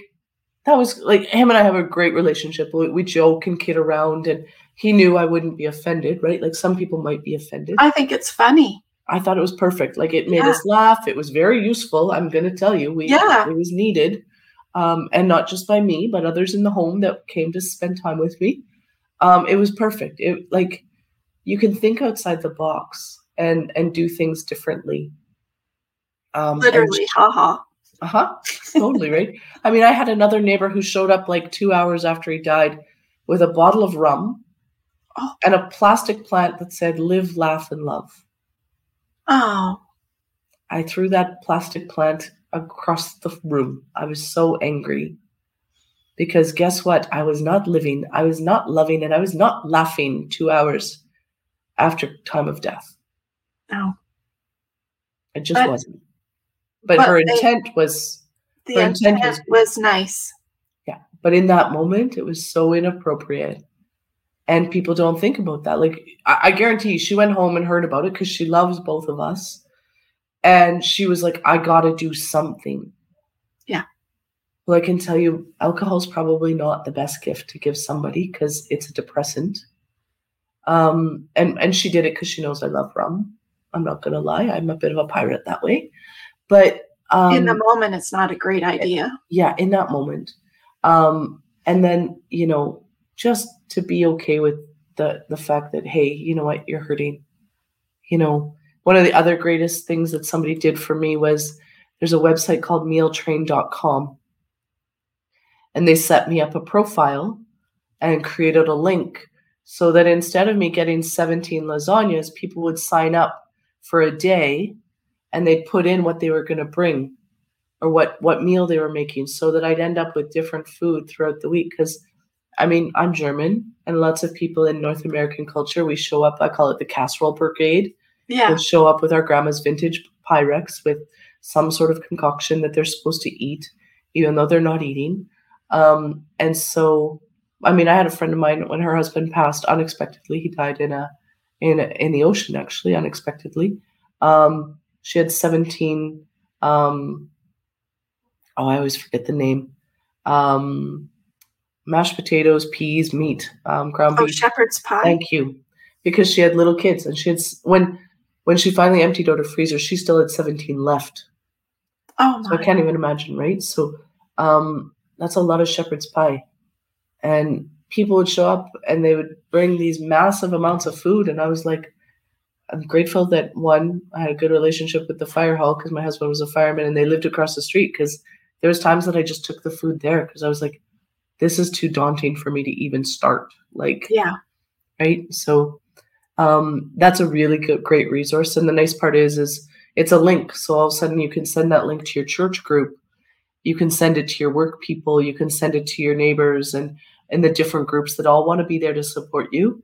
that was like him and I have a great relationship. We, we joke and kid around, and he knew I wouldn't be offended, right? Like some people might be offended. I think it's funny. I thought it was perfect. Like it made Yeah. us laugh. It was very useful. I'm going to tell you, we Yeah. it was needed, um, and not just by me, but others in the home that came to spend time with me. Um, it was perfect. It like you can think outside the box and and do things differently. Um, Literally, haha. Uh huh. Totally right. I mean, I had another neighbor who showed up like two hours after he died with a bottle of rum Oh. and a plastic plant that said "Live, laugh, and love." Oh, I threw that plastic plant across the room. I was so angry because guess what? I was not living, I was not loving, and I was not laughing two hours after time of death. no. It just wasn't. But, but her they- intent was The Her intent intent was- was nice. Yeah. But in that moment, it was so inappropriate. And people don't think about that. Like, I, I guarantee you, she went home and heard about it because she loves both of us. And she was like, I got to do something. Yeah. Well, I can tell you, alcohol is probably not the best gift to give somebody because it's a depressant. Um, and, and she did it because she knows I love rum. I'm not going to lie. I'm a bit of a pirate that way. But um, In the moment, it's not a great idea. yeah in that moment. Um and then you know just to be okay with the the fact that hey you know what you're hurting. You know one of the other greatest things that somebody did for me was there's a website called mealtrain.com and they set me up a profile and created a link so that instead of me getting 17 lasagnas people would sign up for a day and they'd put in what they were going to bring or what what meal they were making so that I'd end up with different food throughout the week. Cuz I mean I'm German and lots of people in North American culture we show up I call it the casserole brigade. Yeah. we'll show up with our grandma's vintage pyrex with some sort of concoction that they're supposed to eat even though they're not eating. Um and so I mean I had a friend of mine when her husband passed unexpectedly he died in a in a, in the ocean actually unexpectedly. Um she had 17 um oh, I always forget the name. Um, mashed potatoes, peas, meat, um, ground Oh, shepherd's pie. Thank you, because she had little kids, and she had when when she finally emptied out her freezer, she still had seventeen left. oh So I can't even imagine, right? So um, that's a lot of shepherd's pie, and people would show up and they would bring these massive amounts of food, and I was like. I'm grateful that one, I had a good relationship with the fire hall because my husband was a fireman and they lived across the street. Because there was times that I just took the food there because I was like, this is too daunting for me to even start. Like, Yeah. right? So um, that's a really good, great resource. And the nice part is, is it's a link. So all of a sudden you can send that link to your church group. You can send it to your work people. You can send it to your neighbors and and the different groups that all want to be there to support you,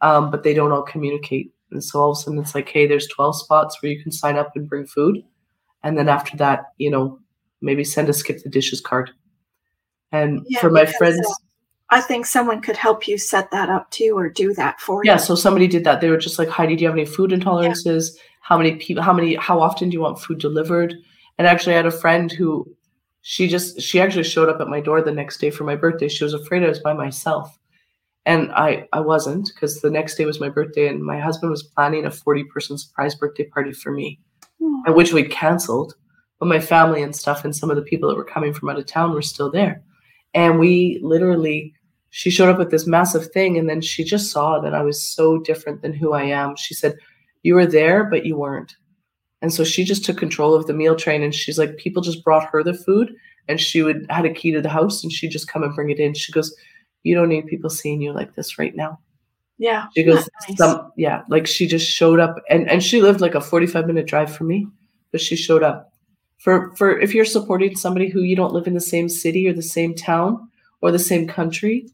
um, but they don't all communicate. And so all of a sudden it's like, hey, there's 12 spots where you can sign up and bring food. And then after that, you know, maybe send a skip the dishes card. And Yeah, for my because, friends, uh, I think someone could help you set that up too or do that for yeah you. Yeah. So somebody did that they were just like heidi do you have any food intolerances how many people how many how often do you want food delivered and actually i had a friend who she just she actually showed up at my door the next day for my birthday she was afraid i was by myself and i i wasn't because the next day was my birthday and my husband was planning a 40 person surprise birthday party for me and which we'd canceled but my family and stuff and some of the people that were coming from out of town were still there. And we literally she showed up with this massive thing and then she just saw that i was so different than who i am. She said you were there but you weren't. And so she just took control of the meal train and she's like people just brought her the food and she would had a key to the house and she'd just come and bring it in. She goes you don't need people seeing you like this right now yeah. she goes, nice. some, yeah, like she just showed up, and and she lived like a forty five minute drive from me, but she showed up. For for if you're supporting somebody who you don't live in the same city or the same town or the same country,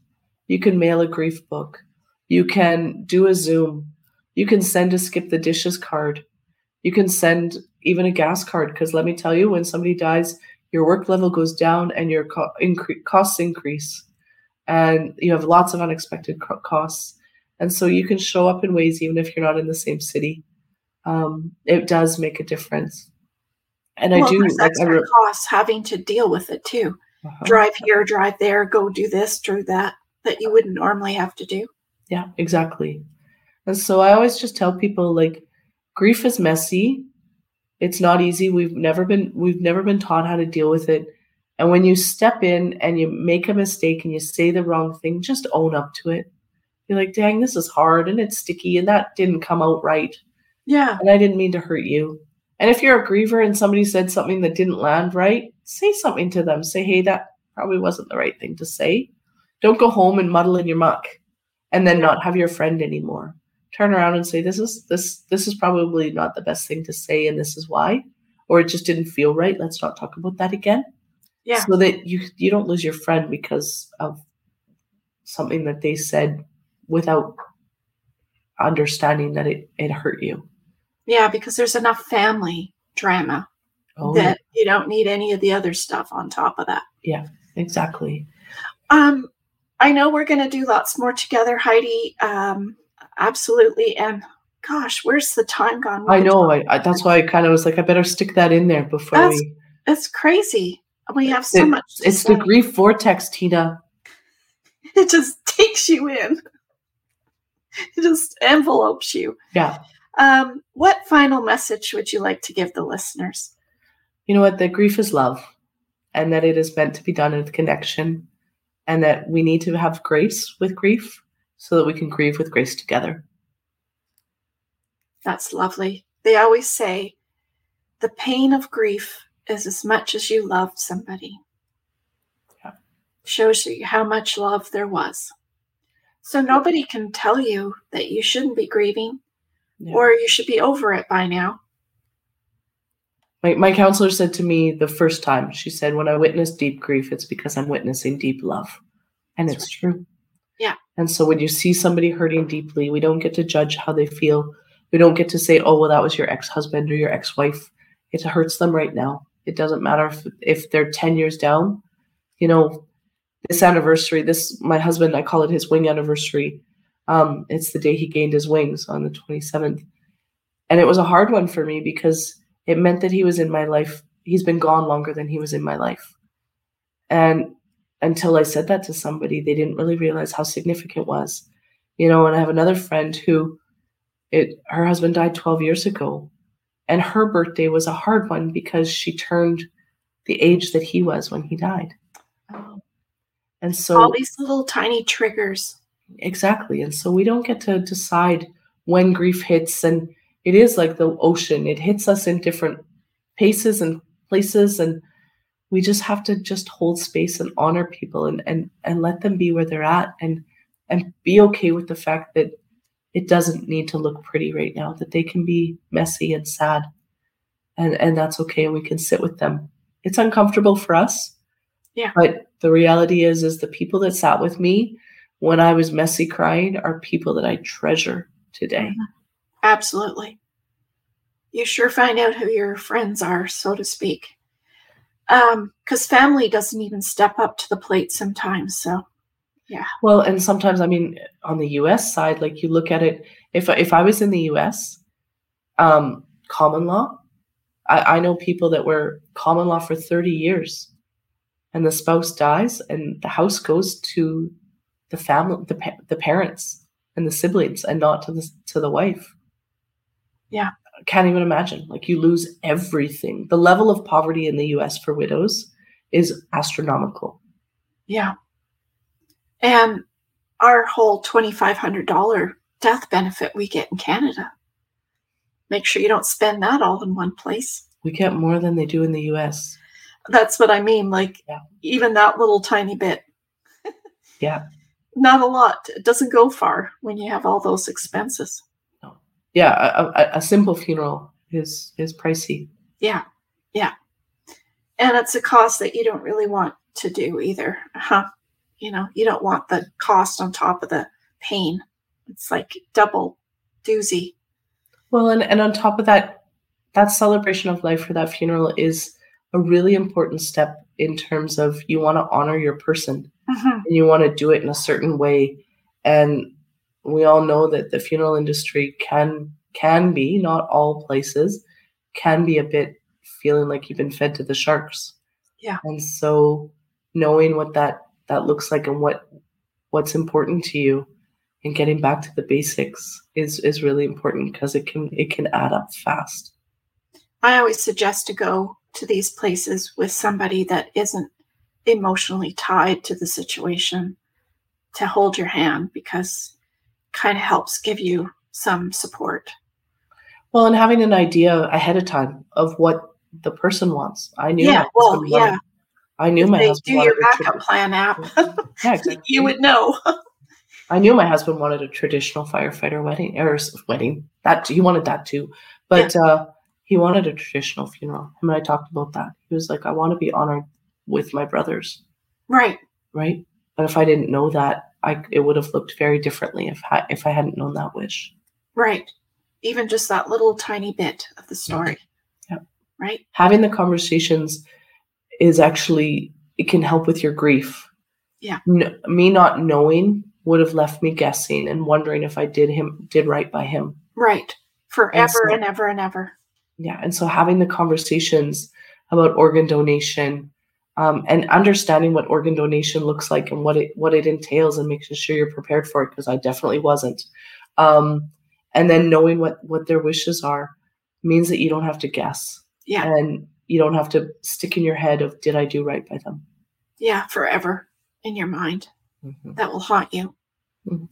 you can mail a grief book, you can do a Zoom, You can send a skip the dishes card. You can send even a gas card because let me tell you, when somebody dies, your work level goes down and your co- incre- costs increase, and you have lots of unexpected costs. And so you can show up in ways even if you're not in the same city. Um, it does make a difference. And well, I do like I re- costs having to deal with it too. Uh-huh. Drive here, drive there, go do this, do that that you wouldn't normally have to do. Yeah, exactly. And so I always just tell people like grief is messy. It's not easy. We've never been we've never been taught how to deal with it. And when you step in and you make a mistake and you say the wrong thing, just own up to it. You're like, dang, this is hard and it's sticky and that didn't come out right. Yeah. And I didn't mean to hurt you. And if you're a griever and somebody said something that didn't land right, say something to them. Say, hey, that probably wasn't the right thing to say. Don't go home and muddle in your muck and then not have your friend anymore. Turn around and say, This is this this is probably not the best thing to say, and this is why. Or it just didn't feel right. Let's not talk about that again. Yeah. So that you you don't lose your friend because of something that they said without understanding that it, it hurt you. Yeah, because there's enough family drama oh, that you don't need any of the other stuff on top of that. Yeah, exactly. Um, I know we're going to do lots more together, Heidi. Um, absolutely. And gosh, where's the time gone? I know. I, I, that's why I kind of was like, I better stick that in there before that's, we. It's crazy. We have so it, much. It's say. the grief vortex, Tina. (laughs) It just takes you in. It just envelopes you. Yeah. Um, what final message would you like to give the listeners? You know what? That grief is love, and that it is meant to be done in connection, and that we need to have grace with grief so that we can grieve with grace together. That's lovely. They always say the pain of grief is as much as you loved somebody. Yeah. Shows you how much love there was. So nobody can tell you that you shouldn't be grieving yeah. or you should be over it by now. My, my counselor said to me the first time, she said, When I witness deep grief, it's because I'm witnessing deep love. And That's it's right. true. Yeah. And so when you see somebody hurting deeply, we don't get to judge how they feel. We don't get to say, oh, well, that was your ex husband or your ex wife. It hurts them right now. It doesn't matter if, if they're 10 years down. You know, this anniversary, this, my husband, I call it his wing anniversary. Um, it's the day he gained his wings on the 27th. And it was a hard one for me because it meant that he was in my life. He's been gone longer than he was in my life. And until I said that to somebody, they didn't really realize how significant it was. You know, and I have another friend who it her husband died 12 years ago and her birthday was a hard one because she turned the age that he was when he died. Oh. And so all these little tiny triggers. Exactly. And so we don't get to decide when grief hits and it is like the ocean. It hits us in different paces and places and we just have to just hold space and honor people and and and let them be where they're at and and be okay with the fact that it doesn't need to look pretty right now that they can be messy and sad. And and that's okay and we can sit with them. It's uncomfortable for us. Yeah. But the reality is is the people that sat with me when i was messy crying are people that i treasure today. Mm-hmm. absolutely. You sure find out who your friends are so to speak. Um because family doesn't even step up to the plate sometimes so yeah well and sometimes i mean on the us side like you look at it if if i was in the us um common law i i know people that were common law for 30 years and the spouse dies and the house goes to the family the, the parents and the siblings and not to the to the wife yeah can't even imagine. Like you lose everything. The level of poverty in the US for widows is astronomical. Yeah. And our whole $2,500 death benefit we get in Canada. Make sure you don't spend that all in one place. We get more than they do in the US. That's what I mean. Like, yeah. even that little tiny bit. (laughs) yeah. Not a lot. It doesn't go far when you have all those expenses yeah, a, a, a simple funeral is is pricey. Yeah, yeah, and it's a cost that you don't really want to do either, huh? You know, you don't want the cost on top of the pain. It's like double doozy. Well, and, and on top of that, that celebration of life for that funeral is a really important step in terms of you want to honor your person hmm and you want to do it in a certain way. And we all know that the funeral industry can can be, not all places, can be a bit feeling like you've been fed to the sharks. Yeah. And so knowing what that that looks like and what what's important to you and getting back to the basics is is really important because it can it can add up fast. I always suggest to go to these places with somebody that isn't emotionally tied to the situation to hold your hand because kind of helps give you some support. Well, and having an idea ahead of time of what the person wants. I knew Yeah, well, yeah. I knew my husband do wanted your a backup plan app, (laughs) Yeah, (laughs) exactly. you would know. I knew my husband wanted a traditional firefighter wedding or wedding. That he wanted that too, but uh, he wanted a traditional funeral. Him and I talked about that. He was like, "I want to be honored with my brothers, right. right?" But if I didn't know that, I it would have looked very differently if I, if I hadn't known that wish. Right. Even just that little tiny bit of the story. Yeah. Right. Having the conversations is actually it can help with your grief. Yeah. N- me not knowing would have left me guessing and wondering if I did him did right by him. Right. Forever so- and ever and ever. yeah and so having the conversations about organ donation um, and understanding what organ donation looks like and what it what it entails and making sure you're prepared for it because i definitely wasn't um, and then knowing what what their wishes are means that you don't have to guess Yeah. and you don't have to stick in your head of did i do right by them Yeah. Forever in your mind. Mhm. That will haunt you. Mhm.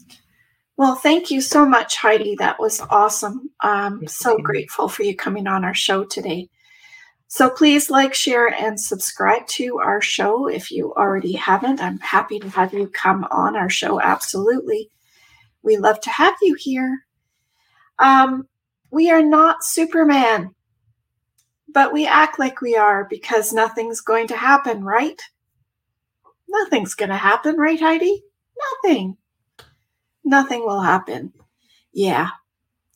Well, thank you so much, Heidi. That was awesome. Um, Thank so grateful for you coming on our show today. So please like, share, and subscribe to our show if you already haven't. I'm happy to have you come on our show. Absolutely. We love to have you here. Um, we are not Superman, but we act like we are because nothing's going to happen, right? Nothing's going to happen, right, Heidi? Nothing. Nothing will happen. Yeah,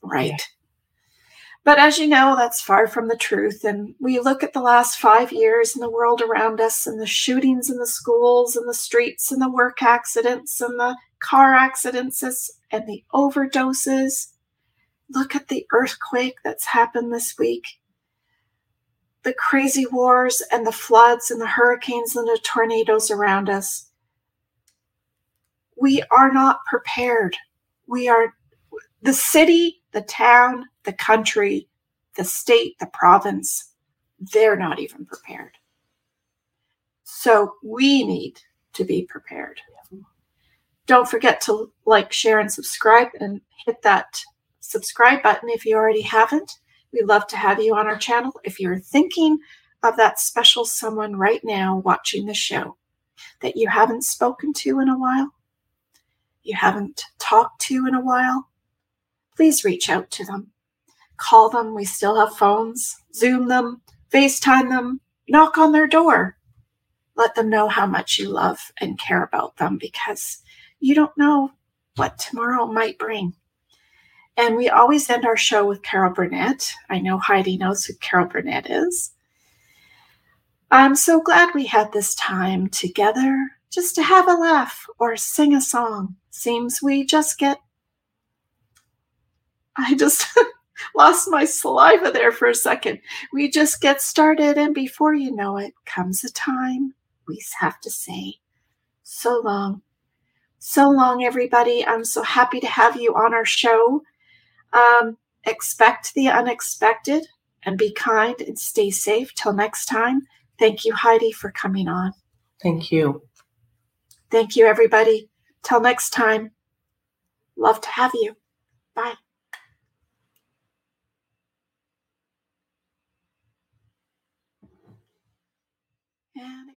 right. Yeah. But as you know, that's far from the truth. And we look at the last five years in the world around us and the shootings in the schools and the streets and the work accidents and the car accidents and the overdoses. Look at the earthquake that's happened this week. The crazy wars and the floods and the hurricanes and the tornadoes around us. We are not prepared. We are the city, the town, the country, the state, the province, they're not even prepared. So we need to be prepared. Don't forget to like, share, and subscribe and hit that subscribe button if you already haven't. We'd love to have you on our channel. If you're thinking of that special someone right now watching the show that you haven't spoken to in a while, you haven't talked to in a while, please reach out to them. Call them. We still have phones. Zoom them, FaceTime them, knock on their door. Let them know how much you love and care about them because you don't know what tomorrow might bring. And we always end our show with Carol Burnett. I know Heidi knows who Carol Burnett is. I'm so glad we had this time together just to have a laugh or sing a song. Seems we just get I just (laughs) lost my saliva there for a second. We just get started, and before you know it, comes a time we have to say, So long. So long, everybody. I'm so happy to have you on our show. Um, expect the unexpected and be kind and stay safe. Till next time, thank you, Heidi, for coming on. thank you Thank you, everybody. Till next time, love to have you. Bye.